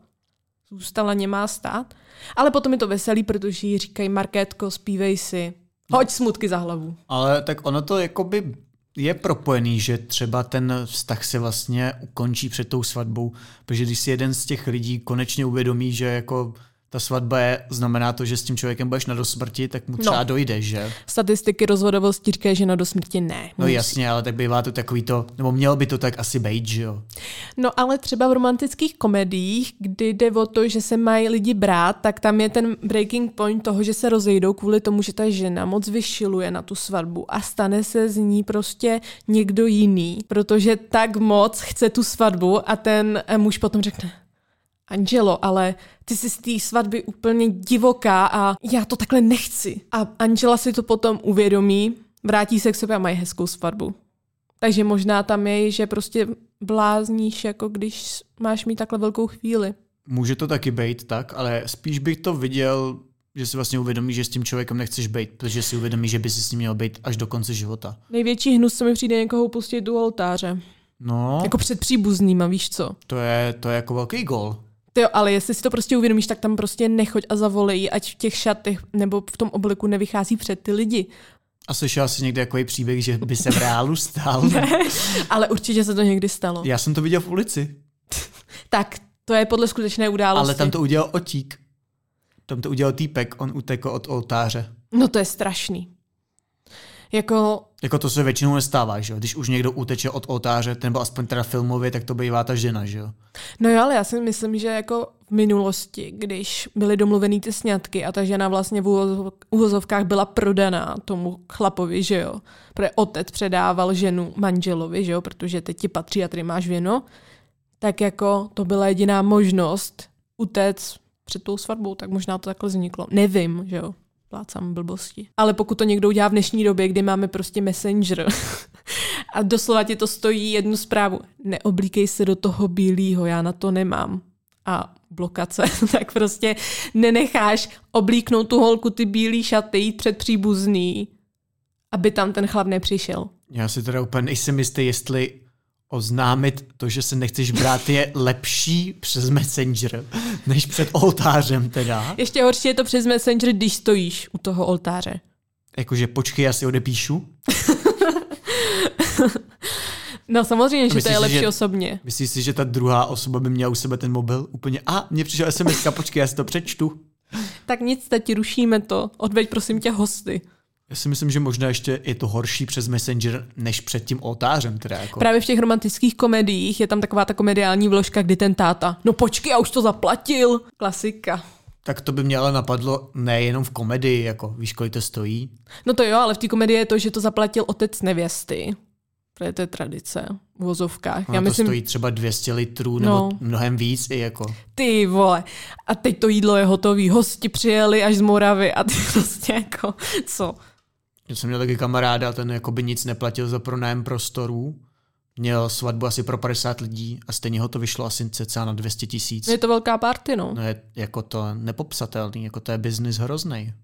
zůstala nemá stát. Ale potom je to veselý, protože jí říkají Markétko, zpívej si. Hoď smutky za hlavu. Ale tak ono to jakoby je propojený, že třeba ten vztah se vlastně ukončí před tou svatbou, protože když si jeden z těch lidí konečně uvědomí, že jako ta svatba je, znamená to, že s tím člověkem budeš na dosmrti, tak mu třeba No. no. dojde, že? Statistiky rozvodovosti říkají, že na do smrti ne. No Musí. jasně, ale tak bývá to takový to, nebo mělo by to tak asi být, že jo? No ale třeba v romantických komediích, kdy jde o to, že se mají lidi brát, tak tam je ten breaking point toho, že se rozejdou kvůli tomu, že ta žena moc vyšiluje na tu svatbu a stane se z ní prostě někdo jiný, protože tak moc chce tu svatbu a ten muž potom řekne, Angelo, ale ty jsi z té svatby úplně divoká a já to takhle nechci. A Angela si to potom uvědomí, vrátí se k sobě a mají hezkou svatbu. Takže možná tam je, že prostě blázníš, jako když máš mít takhle velkou chvíli. Může to taky být tak, ale spíš bych to viděl, že si vlastně uvědomí, že s tím člověkem nechceš být, protože si uvědomí, že by si s ním měl být až do konce života. Největší hnus, co mi přijde někoho pustit u oltáře. No, Jako před příbuznýma, víš co? to je, to je jako velký gol. Ty jo, ale jestli si to prostě uvědomíš, tak tam prostě nechoď a zavolej, ať v těch šatech nebo v tom obleku nevychází před ty lidi. A slyšel jsi někdy takový příběh, že by se v reálu stal? Ale určitě se to někdy stalo. Já jsem to viděl v ulici, Tak, to je podle skutečné události. ale tam to udělal otík. Tam to udělal týpek, on utekl od oltáře. No to je strašný. Jako, Jako to se většinou nestává, že jo? Když už někdo uteče od oltáře, nebo aspoň teda filmově, tak to bývá ta žena, že jo? no jo, ale já si myslím, že jako v minulosti, když byly domluvený ty sňatky a ta žena vlastně v uvozovkách byla prodaná tomu chlapovi, že jo, protože otec předával ženu manželovi, že jo, protože teď ti patří a tady máš věno, tak jako to byla jediná možnost utéct před tou svatbou, tak možná to takhle vzniklo. Nevím, že jo, plácám blbosti. Ale pokud to někdo udělá v dnešní době, kdy máme prostě messenger a doslova ti to stojí jednu zprávu, neoblíkej se do toho bílého, já na to nemám. A blokace, tak prostě nenecháš oblíknout tu holku ty bílý šaty, jít před příbuzný, aby tam ten chlap nepřišel. Já si teda úplně nejsem jistý, jestli oznámit to, že se nechceš brát, je lepší přes Messenger, než před oltářem teda. Ještě horší je to přes Messenger, když stojíš u toho oltáře. Jakože počkej, já si odepíšu. No samozřejmě, že to je si, lepší že- osobně. Myslíš si, že ta druhá osoba by měla u sebe ten mobil? Úplně, a mně přišel SMS, počkej, já si to přečtu. Tak nic, tati, rušíme to. Odveď prosím tě hosty. Já si myslím, že možná ještě je to horší přes Messenger, než před tím oltářem. Teda jako. Právě v těch romantických komediích je tam taková ta komediální vložka, kdy ten táta, no počkej, já už to zaplatil. Klasika. Tak to by mě ale napadlo nejenom v komedii, jako víš, kolik to stojí. No to jo, ale v té komedii je to, že to zaplatil otec nevěsty. To je tradice v vozovkách. Ono Já to myslím, stojí třeba 200 litrů nebo No. mnohem víc i jako. ty vole. A teď to jídlo je hotový. Hosti přijeli až z Moravy a ty prostě jako, co? Já jsem měl taky kamaráda, ten jako by nic neplatil za pronájem prostorů. Měl svatbu asi pro 50 lidí a stejně ho to vyšlo asi cca na 200 tisíc. Je to velká party, no. No je jako to nepopsatelný, jako to je biznis hrozný.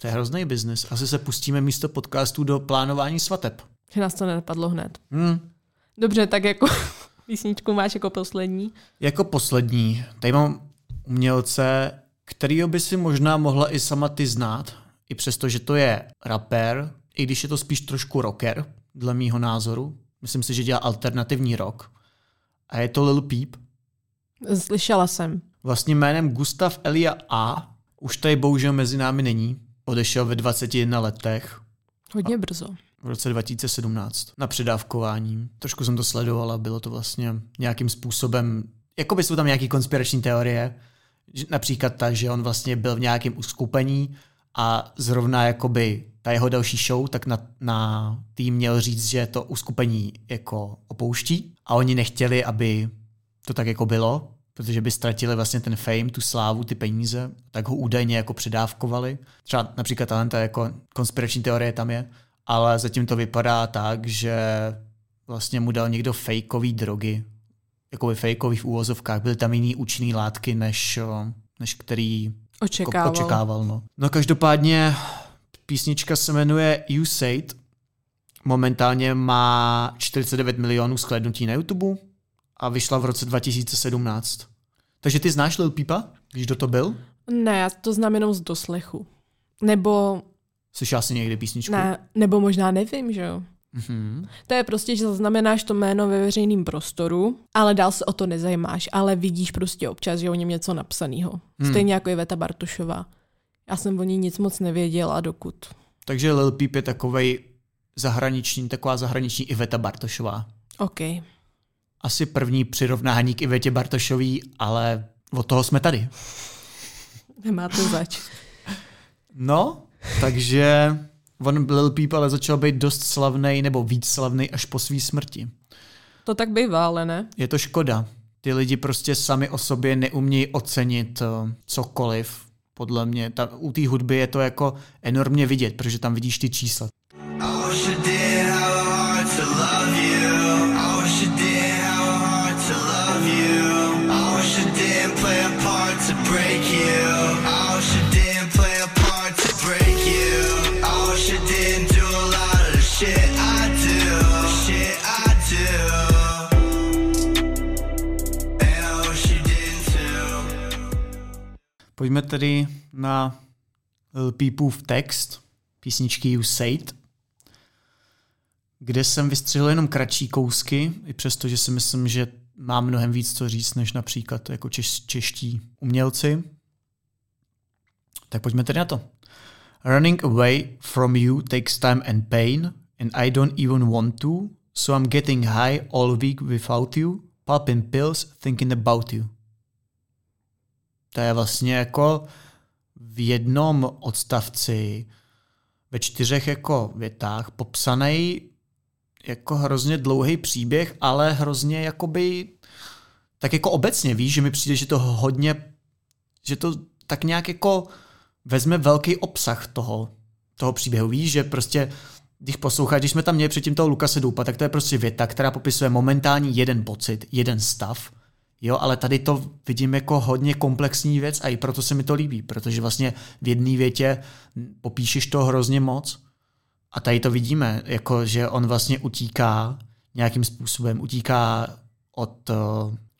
To je hrozný biznis. Asi se pustíme místo podcastů do plánování svateb. Že nás to nenapadlo hned. Hmm. Dobře, tak jako písničku máš jako poslední. Jako poslední, tady mám umělce, kterýho by si možná mohla i sama ty znát, i přesto, že to je rapper, i když je to spíš trošku rocker, dle mýho názoru. Myslím si, že dělá alternativní rock. A je to Lil Peep. Slyšela jsem. Vlastně jménem Gustav Elia A. Už tady bohužel mezi námi není. Odešel ve 21 letech Hodně brzo. v roce 2017 na předávkování. Trošku jsem to sledovala, bylo to vlastně nějakým způsobem, jako by jsou tam nějaké konspirační teorie, například ta, že on vlastně byl v nějakém uskupení a zrovna jakoby ta jeho další show, tak na, na tým měl říct, že to uskupení jako opouští. A oni nechtěli, aby to tak jako bylo, protože by ztratili vlastně ten fame, tu slávu, ty peníze, tak ho údajně jako předávkovali. Třeba například talenta jako konspirační teorie tam je, ale zatím to vypadá tak, že vlastně mu dal někdo fejkový drogy, jakoby fejkový v úvozovkách, byly tam jiný účinný látky, než, než který Očekával. Ko- očekával no. no každopádně písnička se jmenuje You Say It. Momentálně má 49 milionů shlédnutí na YouTube a vyšla v roce 2017. Takže ty znáš Lil Peepa? Víš, kdo to byl? Ne, já to znám jenom z doslechu. Nebo, Slyšel jsi někdy písničku? ne, nebo možná nevím, že jo. Mhm. To je prostě, že zaznamenáš to jméno ve veřejném prostoru, ale dál se o to nezajímáš, ale vidíš prostě občas, že o něm něco napsaného. Hmm. Stejně jako Iveta Bartošová. Já jsem o ní nic moc nevěděla, dokud. Takže Lil Peep je takovej zahraniční, taková zahraniční Iveta Bartošová. OK. Asi první přirovnání k Ivetě Bartošový, ale od toho jsme tady. Nemáte zač. No, takže on Lil Peep ale začal být dost slavný nebo víc slavný až po své smrti. To tak bývá, ale ne? Je to škoda. Ty lidi prostě sami o sobě neumějí ocenit eh, cokoliv. Podle mě ta, u té hudby je to jako enormně vidět, protože tam vidíš ty čísla. I Pojďme tedy na Lil Peepův text písničky You Say It, kde jsem vystřihl jenom kratší kousky, i přesto, že si myslím, že má mnohem víc co říct, než například jako češ, čeští umělci. Tak pojďme tedy na to. Running away from you takes time and pain, and I don't even want to, so I'm getting high all week without you, popping pills, thinking about you. To je vlastně jako v jednom odstavci ve čtyřech jako větách popsaný jako hrozně dlouhý příběh, ale hrozně jakoby tak jako obecně víš, že mi přijde, že to hodně, že to tak nějak jako vezme velký obsah toho, toho příběhu. Víš, že prostě když posloucháš, když jsme tam měli předtím toho Lukase Doupa, tak to je prostě věta, která popisuje momentální jeden pocit, jeden stav, Jo, ale tady to vidím jako hodně komplexní věc a i proto se mi to líbí, protože vlastně v jedné větě popíšeš to hrozně moc a tady to vidíme, jako že on vlastně utíká nějakým způsobem, utíká od uh,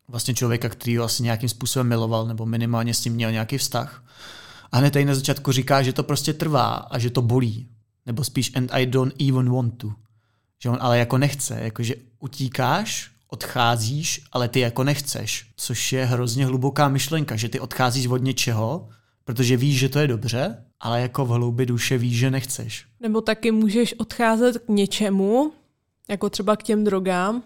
vlastně člověka, který ho asi nějakým způsobem miloval nebo minimálně s ním měl nějaký vztah. A hned tady na začátku říká, že to prostě trvá a že to bolí. Nebo spíš and I don't even want to. Že on ale jako nechce, jakože utíkáš, odcházíš, ale ty jako nechceš. Což je hrozně hluboká myšlenka, že ty odcházíš od něčeho, protože víš, že to je dobře, ale jako v hloubi duše víš, že nechceš. Nebo taky můžeš odcházet k něčemu, jako třeba k těm drogám,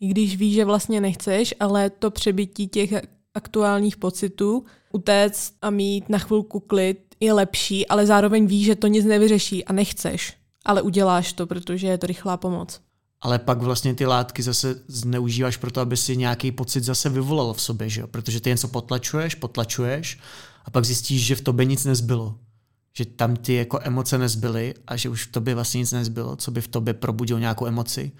i když víš, že vlastně nechceš, ale to přebytí těch aktuálních pocitů, utéct a mít na chvilku klid je lepší, ale zároveň víš, že to nic nevyřeší a nechceš. Ale uděláš to, protože je to rychlá pomoc. Ale pak vlastně ty látky zase zneužíváš proto, aby si nějaký pocit zase vyvolal v sobě, že jo? Protože ty něco potlačuješ, potlačuješ a pak zjistíš, že v tobě nic nezbylo. Že tam ty jako emoce nezbyly a že už v tobě vlastně nic nezbylo, co by v tobě probudilo nějakou emoci.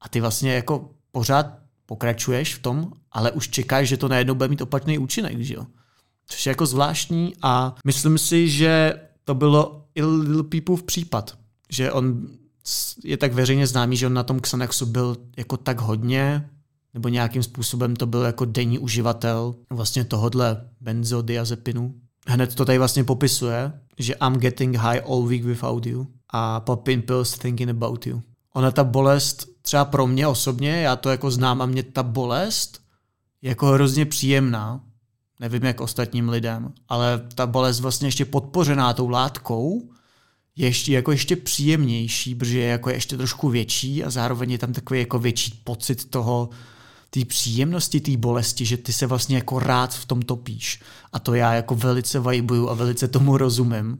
A ty vlastně jako pořád pokračuješ v tom, ale už čekáš, že to najednou bude mít opačný účinek, že jo? Což je jako zvláštní a myslím si, že to bylo i Lil Peepův případ. Že on je tak veřejně známý, že on na tom Xanaxu byl jako tak hodně, nebo nějakým způsobem to byl jako denní uživatel vlastně tohodle benzodiazepinu, hned to tady vlastně popisuje, že I'm getting high all week without you a popping pills thinking about you. Ona ta bolest, třeba pro mě osobně, já to jako znám a mě ta bolest je jako hrozně příjemná. Nevím jak ostatním lidem, ale ta bolest vlastně ještě podpořená tou látkou ještě, jako ještě příjemnější, protože je jako ještě trošku větší a zároveň je tam takový jako větší pocit toho, té příjemnosti, té bolesti, že ty se vlastně jako rád v tom topíš. A to já jako velice vajbuju a velice tomu rozumím.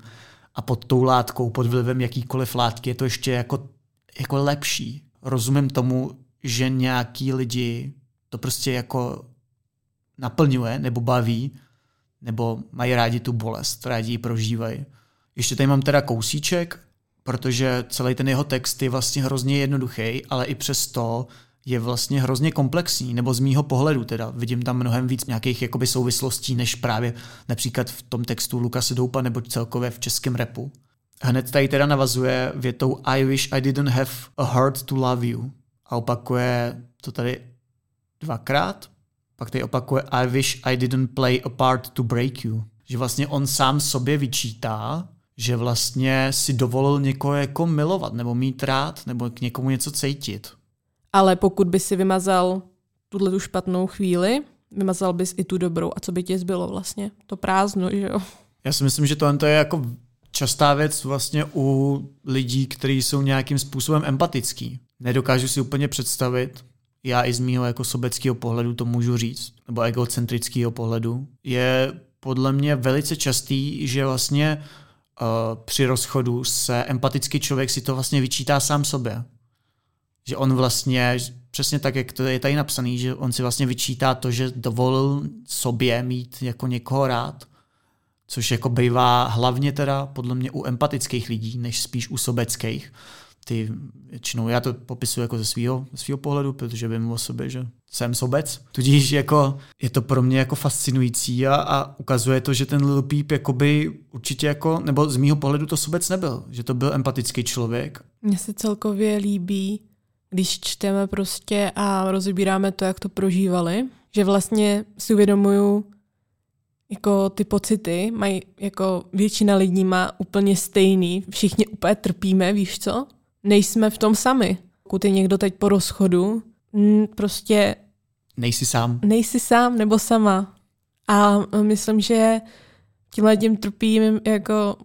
A pod tou látkou, pod vlivem jakýkoliv látky je to ještě jako, jako lepší. Rozumím tomu, že nějaký lidi to prostě jako naplňuje nebo baví, nebo mají rádi tu bolest, rádi ji prožívají. Ještě tady mám teda kousíček, protože celý ten jeho text je vlastně hrozně jednoduchý, ale i přesto je vlastně hrozně komplexní, nebo z mýho pohledu teda. Vidím tam mnohem víc nějakých jakoby souvislostí, než právě například v tom textu Lukase Doupa nebo celkově v českém repu. Hned tady teda navazuje větou I wish I didn't have a heart to love you. A opakuje to tady dvakrát. Pak tady opakuje I wish I didn't play a part to break you. Že vlastně on sám sobě vyčítá, že vlastně si dovolil někoho jako milovat, nebo mít rád, nebo k někomu něco cítit. Ale pokud by si vymazal tuhle tu špatnou chvíli, vymazal bys i tu dobrou. A co by ti zbylo vlastně? To prázdno, že jo? Já si myslím, že tohle je jako častá věc vlastně u lidí, kteří jsou nějakým způsobem empatický. Nedokážu si úplně představit, já i z mýho jako sobeckého pohledu to můžu říct, nebo egocentrického pohledu, je podle mě velice častý, že vlastně při rozchodu se empatický člověk si to vlastně vyčítá sám sobě. Že on vlastně, přesně tak, jak to je tady napsaný, že on si vlastně vyčítá to, že dovolil sobě mít jako někoho rád, což jako bývá hlavně teda podle mě u empatických lidí, než spíš u sobeckých. Ty většinou, já to popisuju jako ze svého pohledu, protože vím o sobě, že jsem sobec. Tudíž jako je to pro mě jako fascinující a, a ukazuje to, že ten Lil Peep jakoby určitě jako, nebo z mýho pohledu to sobec nebyl, že to byl empatický člověk. Mně se celkově líbí, když čteme prostě a rozebíráme to, jak to prožívali, že vlastně si uvědomuju, jako ty pocity mají jako většina lidí má úplně stejný, všichni úplně trpíme, víš co? Nejsme v tom sami. Pokud je někdo teď po rozchodu, prostě Nejsi sám. nejsi sám nebo sama. A myslím, že tímhle tím trpím jako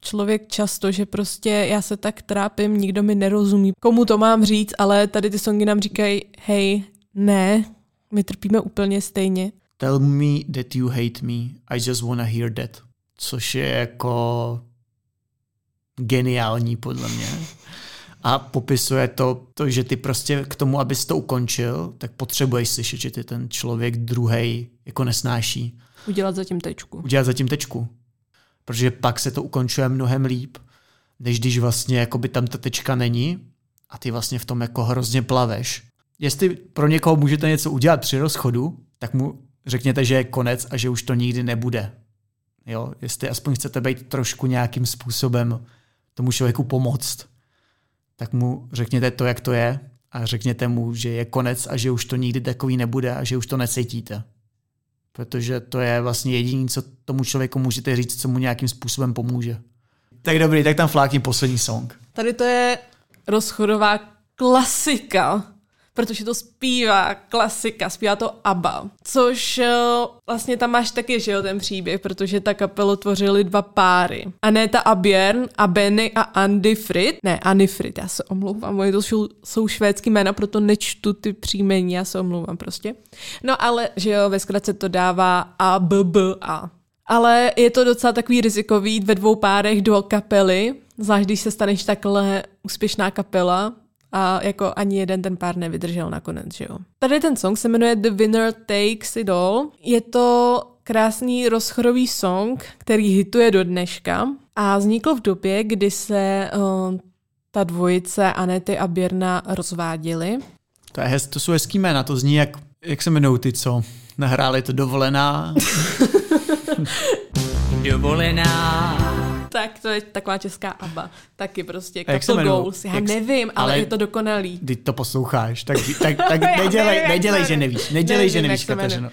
člověk často, že prostě já se tak trápím, nikdo mi nerozumí. Komu to mám říct, ale tady ty songy nám říkají, hej, ne, my trpíme úplně stejně. Tell me that you hate me, I just wanna hear that. Což je jako geniální podle mě. A popisuje to, to, že ty prostě k tomu, abys to ukončil, tak potřebuješ slyšet, že ty ten člověk druhý jako nesnáší. Udělat zatím tečku. Udělat zatím tečku. Protože pak se to ukončuje mnohem líp, než když vlastně jakoby tam ta tečka není a ty vlastně v tom jako hrozně plaveš. Jestli pro někoho můžete něco udělat při rozchodu, tak mu řekněte, že je konec a že už to nikdy nebude. Jo, jestli aspoň chcete být trošku nějakým způsobem tomu člověku pomoct, tak mu řekněte to, jak to je a řekněte mu, že je konec a že už to nikdy takový nebude a že už to necítíte. Protože to je vlastně jediné, co tomu člověku můžete říct, co mu nějakým způsobem pomůže. Tak dobrý, tak tam flákni poslední song. Tady to je rozchodová klasika, protože to zpívá klasika, zpívá to ABBA, což eh, vlastně tam máš taky, že jo, ten příběh, protože ta kapelu tvořili dva páry. Aneta a Björn a Benny a Andy Frid, ne, Andy Frid, já se omlouvám, oni to jsou, jsou švédský jména, proto nečtu ty příjmení, já se omlouvám prostě. No ale, že jo, ve zkratce to dává ABBA. Ale je to docela takový rizikový ve dvou párech do kapely, zvlášť když se staneš takhle úspěšná kapela, a jako ani jeden ten pár nevydržel nakonec, že jo. Tady ten song se jmenuje The Winner Takes It All. Je to krásný rozchorový song, který hituje do dneška a vznikl v době, kdy se uh, ta dvojice Anety a Běrna rozváděli. To, je hez, to jsou hezký jména, to zní jak, jak se jmenují ty, co nahráli to dovolená. dovolená. Tak to je taková česká ABBA. Taky prostě jak jmenujou? Goals. Já Jak nevím, ale, ale- je to dokonalý. Ty to posloucháš, tak, tak, tak nedělej, nevím, nedělej, že nevíš. Nedělej, že Nevím, nevíš, se jmenuje. Kateřino.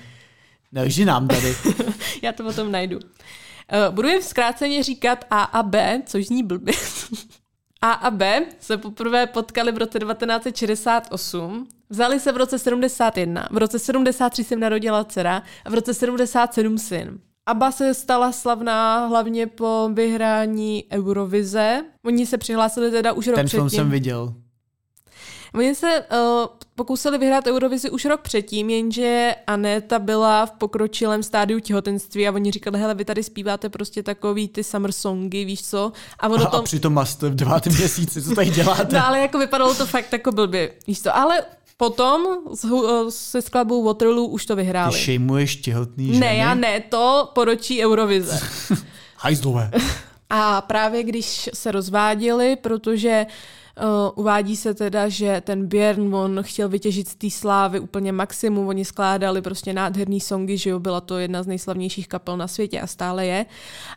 Nelži nám tady. Já to potom najdu. Uh, budu jen zkráceně říkat A a B, což zní blbě. A a B se poprvé potkali v roce 1968, vzali se v roce 71, v roce 73 se jim narodila dcera a v roce 77 syn. ABBA se stala slavná hlavně po vyhrání Eurovize. Oni se přihlásili teda už rok Ten předtím. film jsem viděl. Oni se uh, pokusili vyhrát Eurovizi už rok předtím, jenže Aneta byla v pokročilém stádiu těhotenství a oni říkali, hele, vy tady zpíváte prostě takový ty summer songy, víš co? A ono A, to... a přitom jste v devátém měsíci, co tady děláte? No ale jako vypadalo to fakt jako blbě, víš co? Ale potom se skladbou Waterloo už to Ty vyhráli. šejmuješ těhotný ženy? Ne, já ne, to poročí Eurovize. Hajzlové. A právě když se rozváděli, protože uh, uvádí se teda, že ten Björn, on chtěl vytěžit z té slávy úplně maximum, oni skládali prostě nádherný songy, že jo, byla to jedna z nejslavnějších kapel na světě a stále je,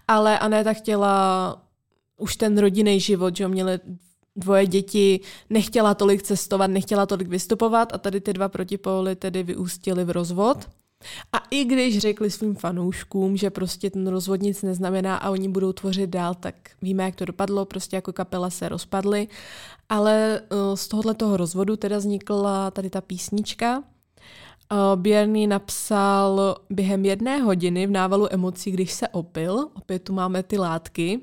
ale Aneta chtěla už ten rodinný život, že jo, měli dvoje děti, nechtěla tolik cestovat, nechtěla tolik vystupovat a tady ty dva protipóly tedy vyústily v rozvod. A i když řekli svým fanouškům, že prostě ten rozvod nic neznamená a oni budou tvořit dál, tak víme, jak to dopadlo, prostě jako kapela se rozpadly. Ale eh, z tohohle toho rozvodu teda vznikla tady ta písnička. Eh, Björny napsal během jedné hodiny v návalu emocí, když se opil. Opět tu máme ty látky.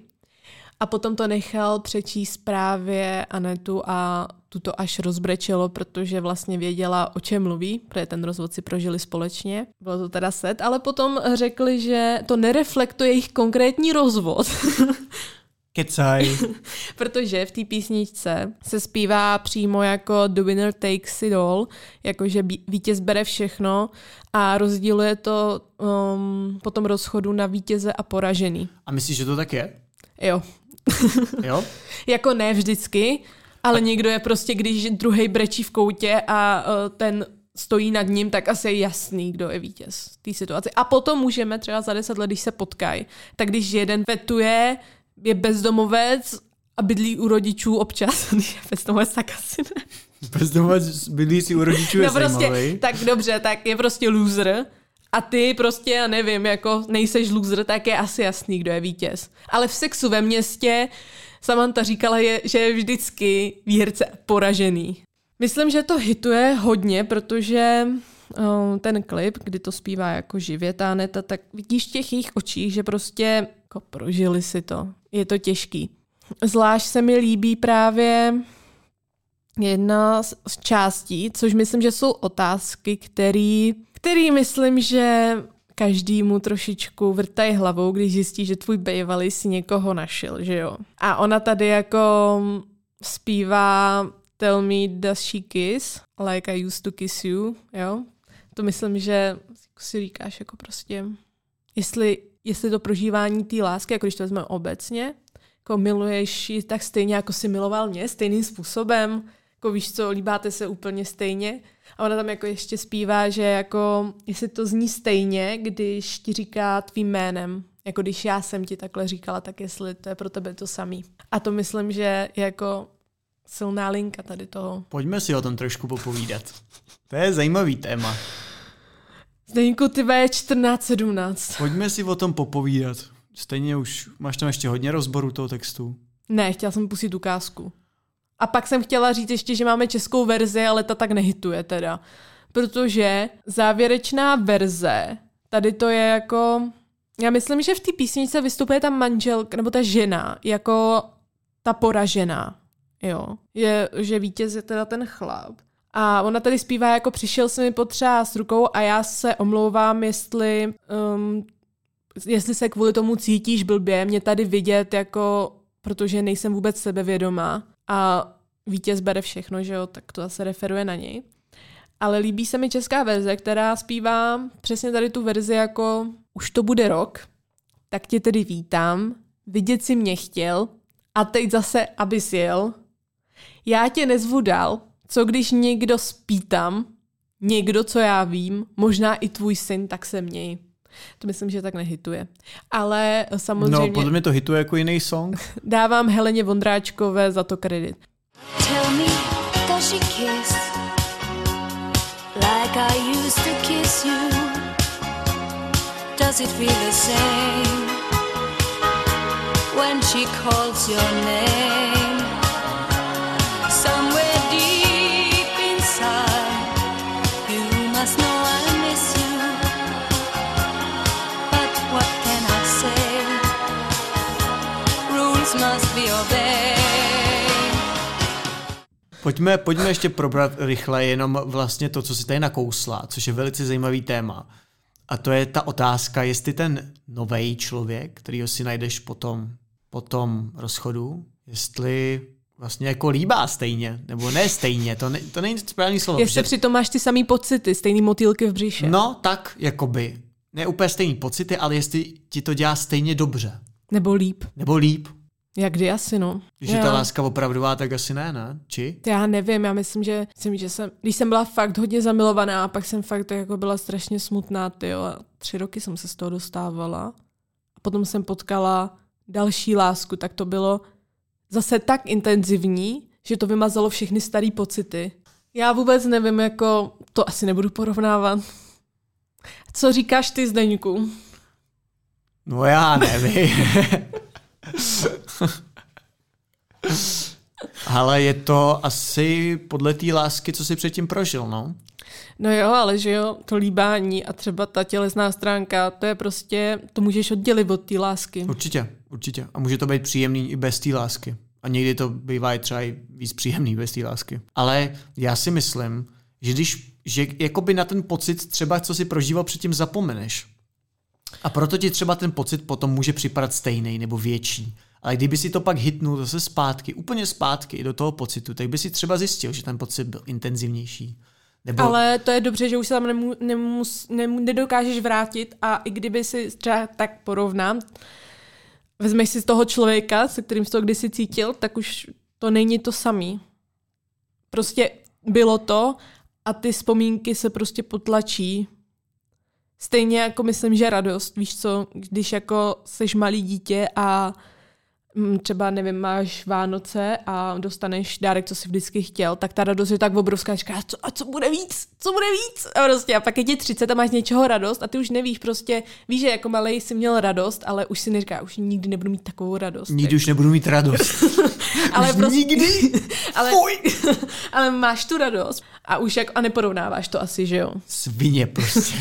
A potom to nechal přečíst právě Anetu a tu to až rozbrečelo, protože vlastně věděla, o čem mluví, protože ten rozvod si prožili společně. Bylo to teda set, ale potom řekli, že to nereflektuje jejich konkrétní rozvod, Kecaj. protože v té písničce se zpívá přímo jako The winner takes it all, jakože vítěz bere všechno a rozdíluje to um, po tom rozchodu na vítěze a poražený. A myslíš, že to tak je? Jo, Jo? Jako ne vždycky, ale někdo je prostě, když druhý brečí v koutě a uh, ten stojí nad ním, tak asi je jasný, kdo je vítěz v té situaci. A potom můžeme třeba za deset let, když se potkají, tak když jeden vetuje, je bezdomovec a bydlí u rodičů občas, když je bezdomovec, tak asi ne. Bezdomovec bydlí si u rodičů je No prostě, zajímavý. tak dobře, tak je prostě loser. A ty prostě, já nevím, jako nejseš loser, tak je asi jasný, kdo je vítěz. Ale v sexu ve městě Samantha říkala, je, že je vždycky výherce poražený. Myslím, že to hituje hodně, protože um, ten klip, kdy to zpívá jako živě ta Aneta, tak vidíš v těch jejich očích, že prostě jako prožili si to. Je to těžký. Zvlášť se mi líbí právě jedna z částí, což myslím, že jsou otázky, který, který myslím, že každému trošičku vrtají hlavou, když zjistí, že tvůj bývalý si někoho našel, že jo. A ona tady jako zpívá Tell me does she kiss like I used to kiss you, jo. To myslím, že si říkáš jako prostě, jestli, jestli to prožívání té lásky, jako když to vezmeme obecně, jako miluješ ji tak stejně, jako si miloval mě, stejným způsobem, jako víš co, líbáte se úplně stejně. A ona tam jako ještě zpívá, že jako, jestli to zní stejně, když ti říká tvým jménem, jako když já jsem ti takhle říkala, tak jestli to je pro tebe to samý. A to myslím, že je jako silná linka tady toho. Pojďme si o tom trošku popovídat. To je zajímavý téma. Zdeňku, ty je 14-17. Pojďme si o tom popovídat. Stejně už máš tam ještě hodně rozboru toho textu. Ne, chtěla jsem pustit ukázku. A pak jsem chtěla říct ještě, že máme českou verzi, ale ta tak nehituje teda. Protože závěrečná verze, tady to je jako... Já myslím, že v té písničce vystupuje ta manželka, nebo ta žena, jako ta poražená. Jo. Je, že vítěz je teda ten chlap. A ona tady zpívá jako přišel se mi potřás rukou a já se omlouvám, jestli, um, jestli se kvůli tomu cítíš blbě, mě tady vidět jako, protože nejsem vůbec sebevědomá a vítěz bere všechno, že jo, tak to zase referuje na něj. Ale líbí se mi česká verze, která zpívá přesně tady tu verzi jako už to bude rok, tak tě tedy vítám, vidět si mě chtěl a teď zase, abys jel. Já tě nezvu dál, co když někdo spítám, někdo, co já vím, možná i tvůj syn, tak se měj. To myslím, že tak nehituje. Ale samozřejmě No, podle mě to hituje jako jiný song. dávám Heleně Vondráčkové za to kredit. Tell me, does she kiss like I used to kiss you? Does it feel the same she calls your name. Pojďme, pojďme ještě probrat rychle jenom vlastně to, co si tady nakousla, což je velice zajímavý téma. A to je ta otázka, jestli ten nový člověk, kterýho si najdeš potom, po tom rozchodu, jestli vlastně jako líbá stejně, nebo ne stejně, to, ne, to není správný slovo. Jestli protože- přitom máš ty samý pocity, stejný motýlky v břiše. No, tak, jakoby. Ne úplně stejný pocity, ale jestli ti to dělá stejně dobře. Nebo líp. Nebo líp. Jak kdy asi, no. Když je ta láska opravdová, tak asi ne, ne? Či? Já nevím, já myslím, že, myslím, že jsem, když jsem byla fakt hodně zamilovaná a pak jsem fakt jako byla strašně smutná, tyjo, a tři roky jsem se z toho dostávala. A potom jsem potkala další lásku, tak to bylo zase tak intenzivní, že to vymazalo všechny staré pocity. Já vůbec nevím, jako, to asi nebudu porovnávat. Co říkáš ty, Zdeňku? No já nevím. Ale je to asi podle té lásky, co jsi předtím prožil, no. No jo, ale že jo, to líbání a třeba ta tělesná stránka, to je prostě, to můžeš oddělit od té lásky. Určitě, určitě. A může to být příjemný i bez té lásky. A někdy to bývá i třeba i víc příjemný bez té lásky. Ale já si myslím, že když, že jakoby na ten pocit třeba, co si prožíval předtím, zapomeneš. A proto ti třeba ten pocit potom může připadat stejný nebo větší. Ale kdyby si to pak hitnul zase zpátky, úplně zpátky do toho pocitu, tak by si třeba zjistil, že ten pocit byl intenzivnější. Nebo Ale to je dobře, že už se tam nemu, nemus, nemu, nedokážeš vrátit a i kdyby si třeba tak porovnám, vezmeš si z toho člověka, se kterým jsi to kdysi cítil, tak už to není to samý. Prostě bylo to a ty vzpomínky se prostě potlačí. Stejně jako myslím, že radost, víš co, když jako seš malý dítě a třeba, nevím, máš Vánoce a dostaneš dárek, co jsi vždycky chtěl, tak ta radost je tak obrovská, říkáš, co, a co bude víc, co bude víc? A prostě a pak je ti 30 a máš z něčeho radost a ty už nevíš, prostě víš, že jako malej jsi měl radost, ale už si neříká, už nikdy nebudu mít takovou radost. nikdy už nebudu mít radost. ale už prostě, nikdy? ale, ale máš tu radost a už jako, a neporovnáváš to asi, že jo? Svině prostě.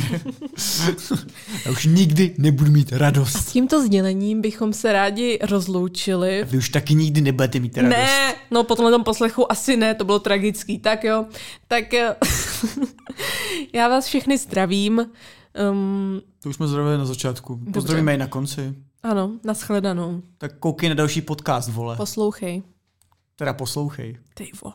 Já už nikdy nebudu mít radost. S tímto sdělením bychom se rádi rozloučili. Vy už taky nikdy nebudete mít radost. Ne, no po tomhle tom poslechu asi ne, to bylo tragický. Tak jo, tak eh, já vás všechny zdravím. Um, To už jsme zdravili na začátku. Pozdravíme i na konci. ano, nashledanou. Tak koukej na další podcast, vole. Poslouchej. Teda poslouchej. Ty vole.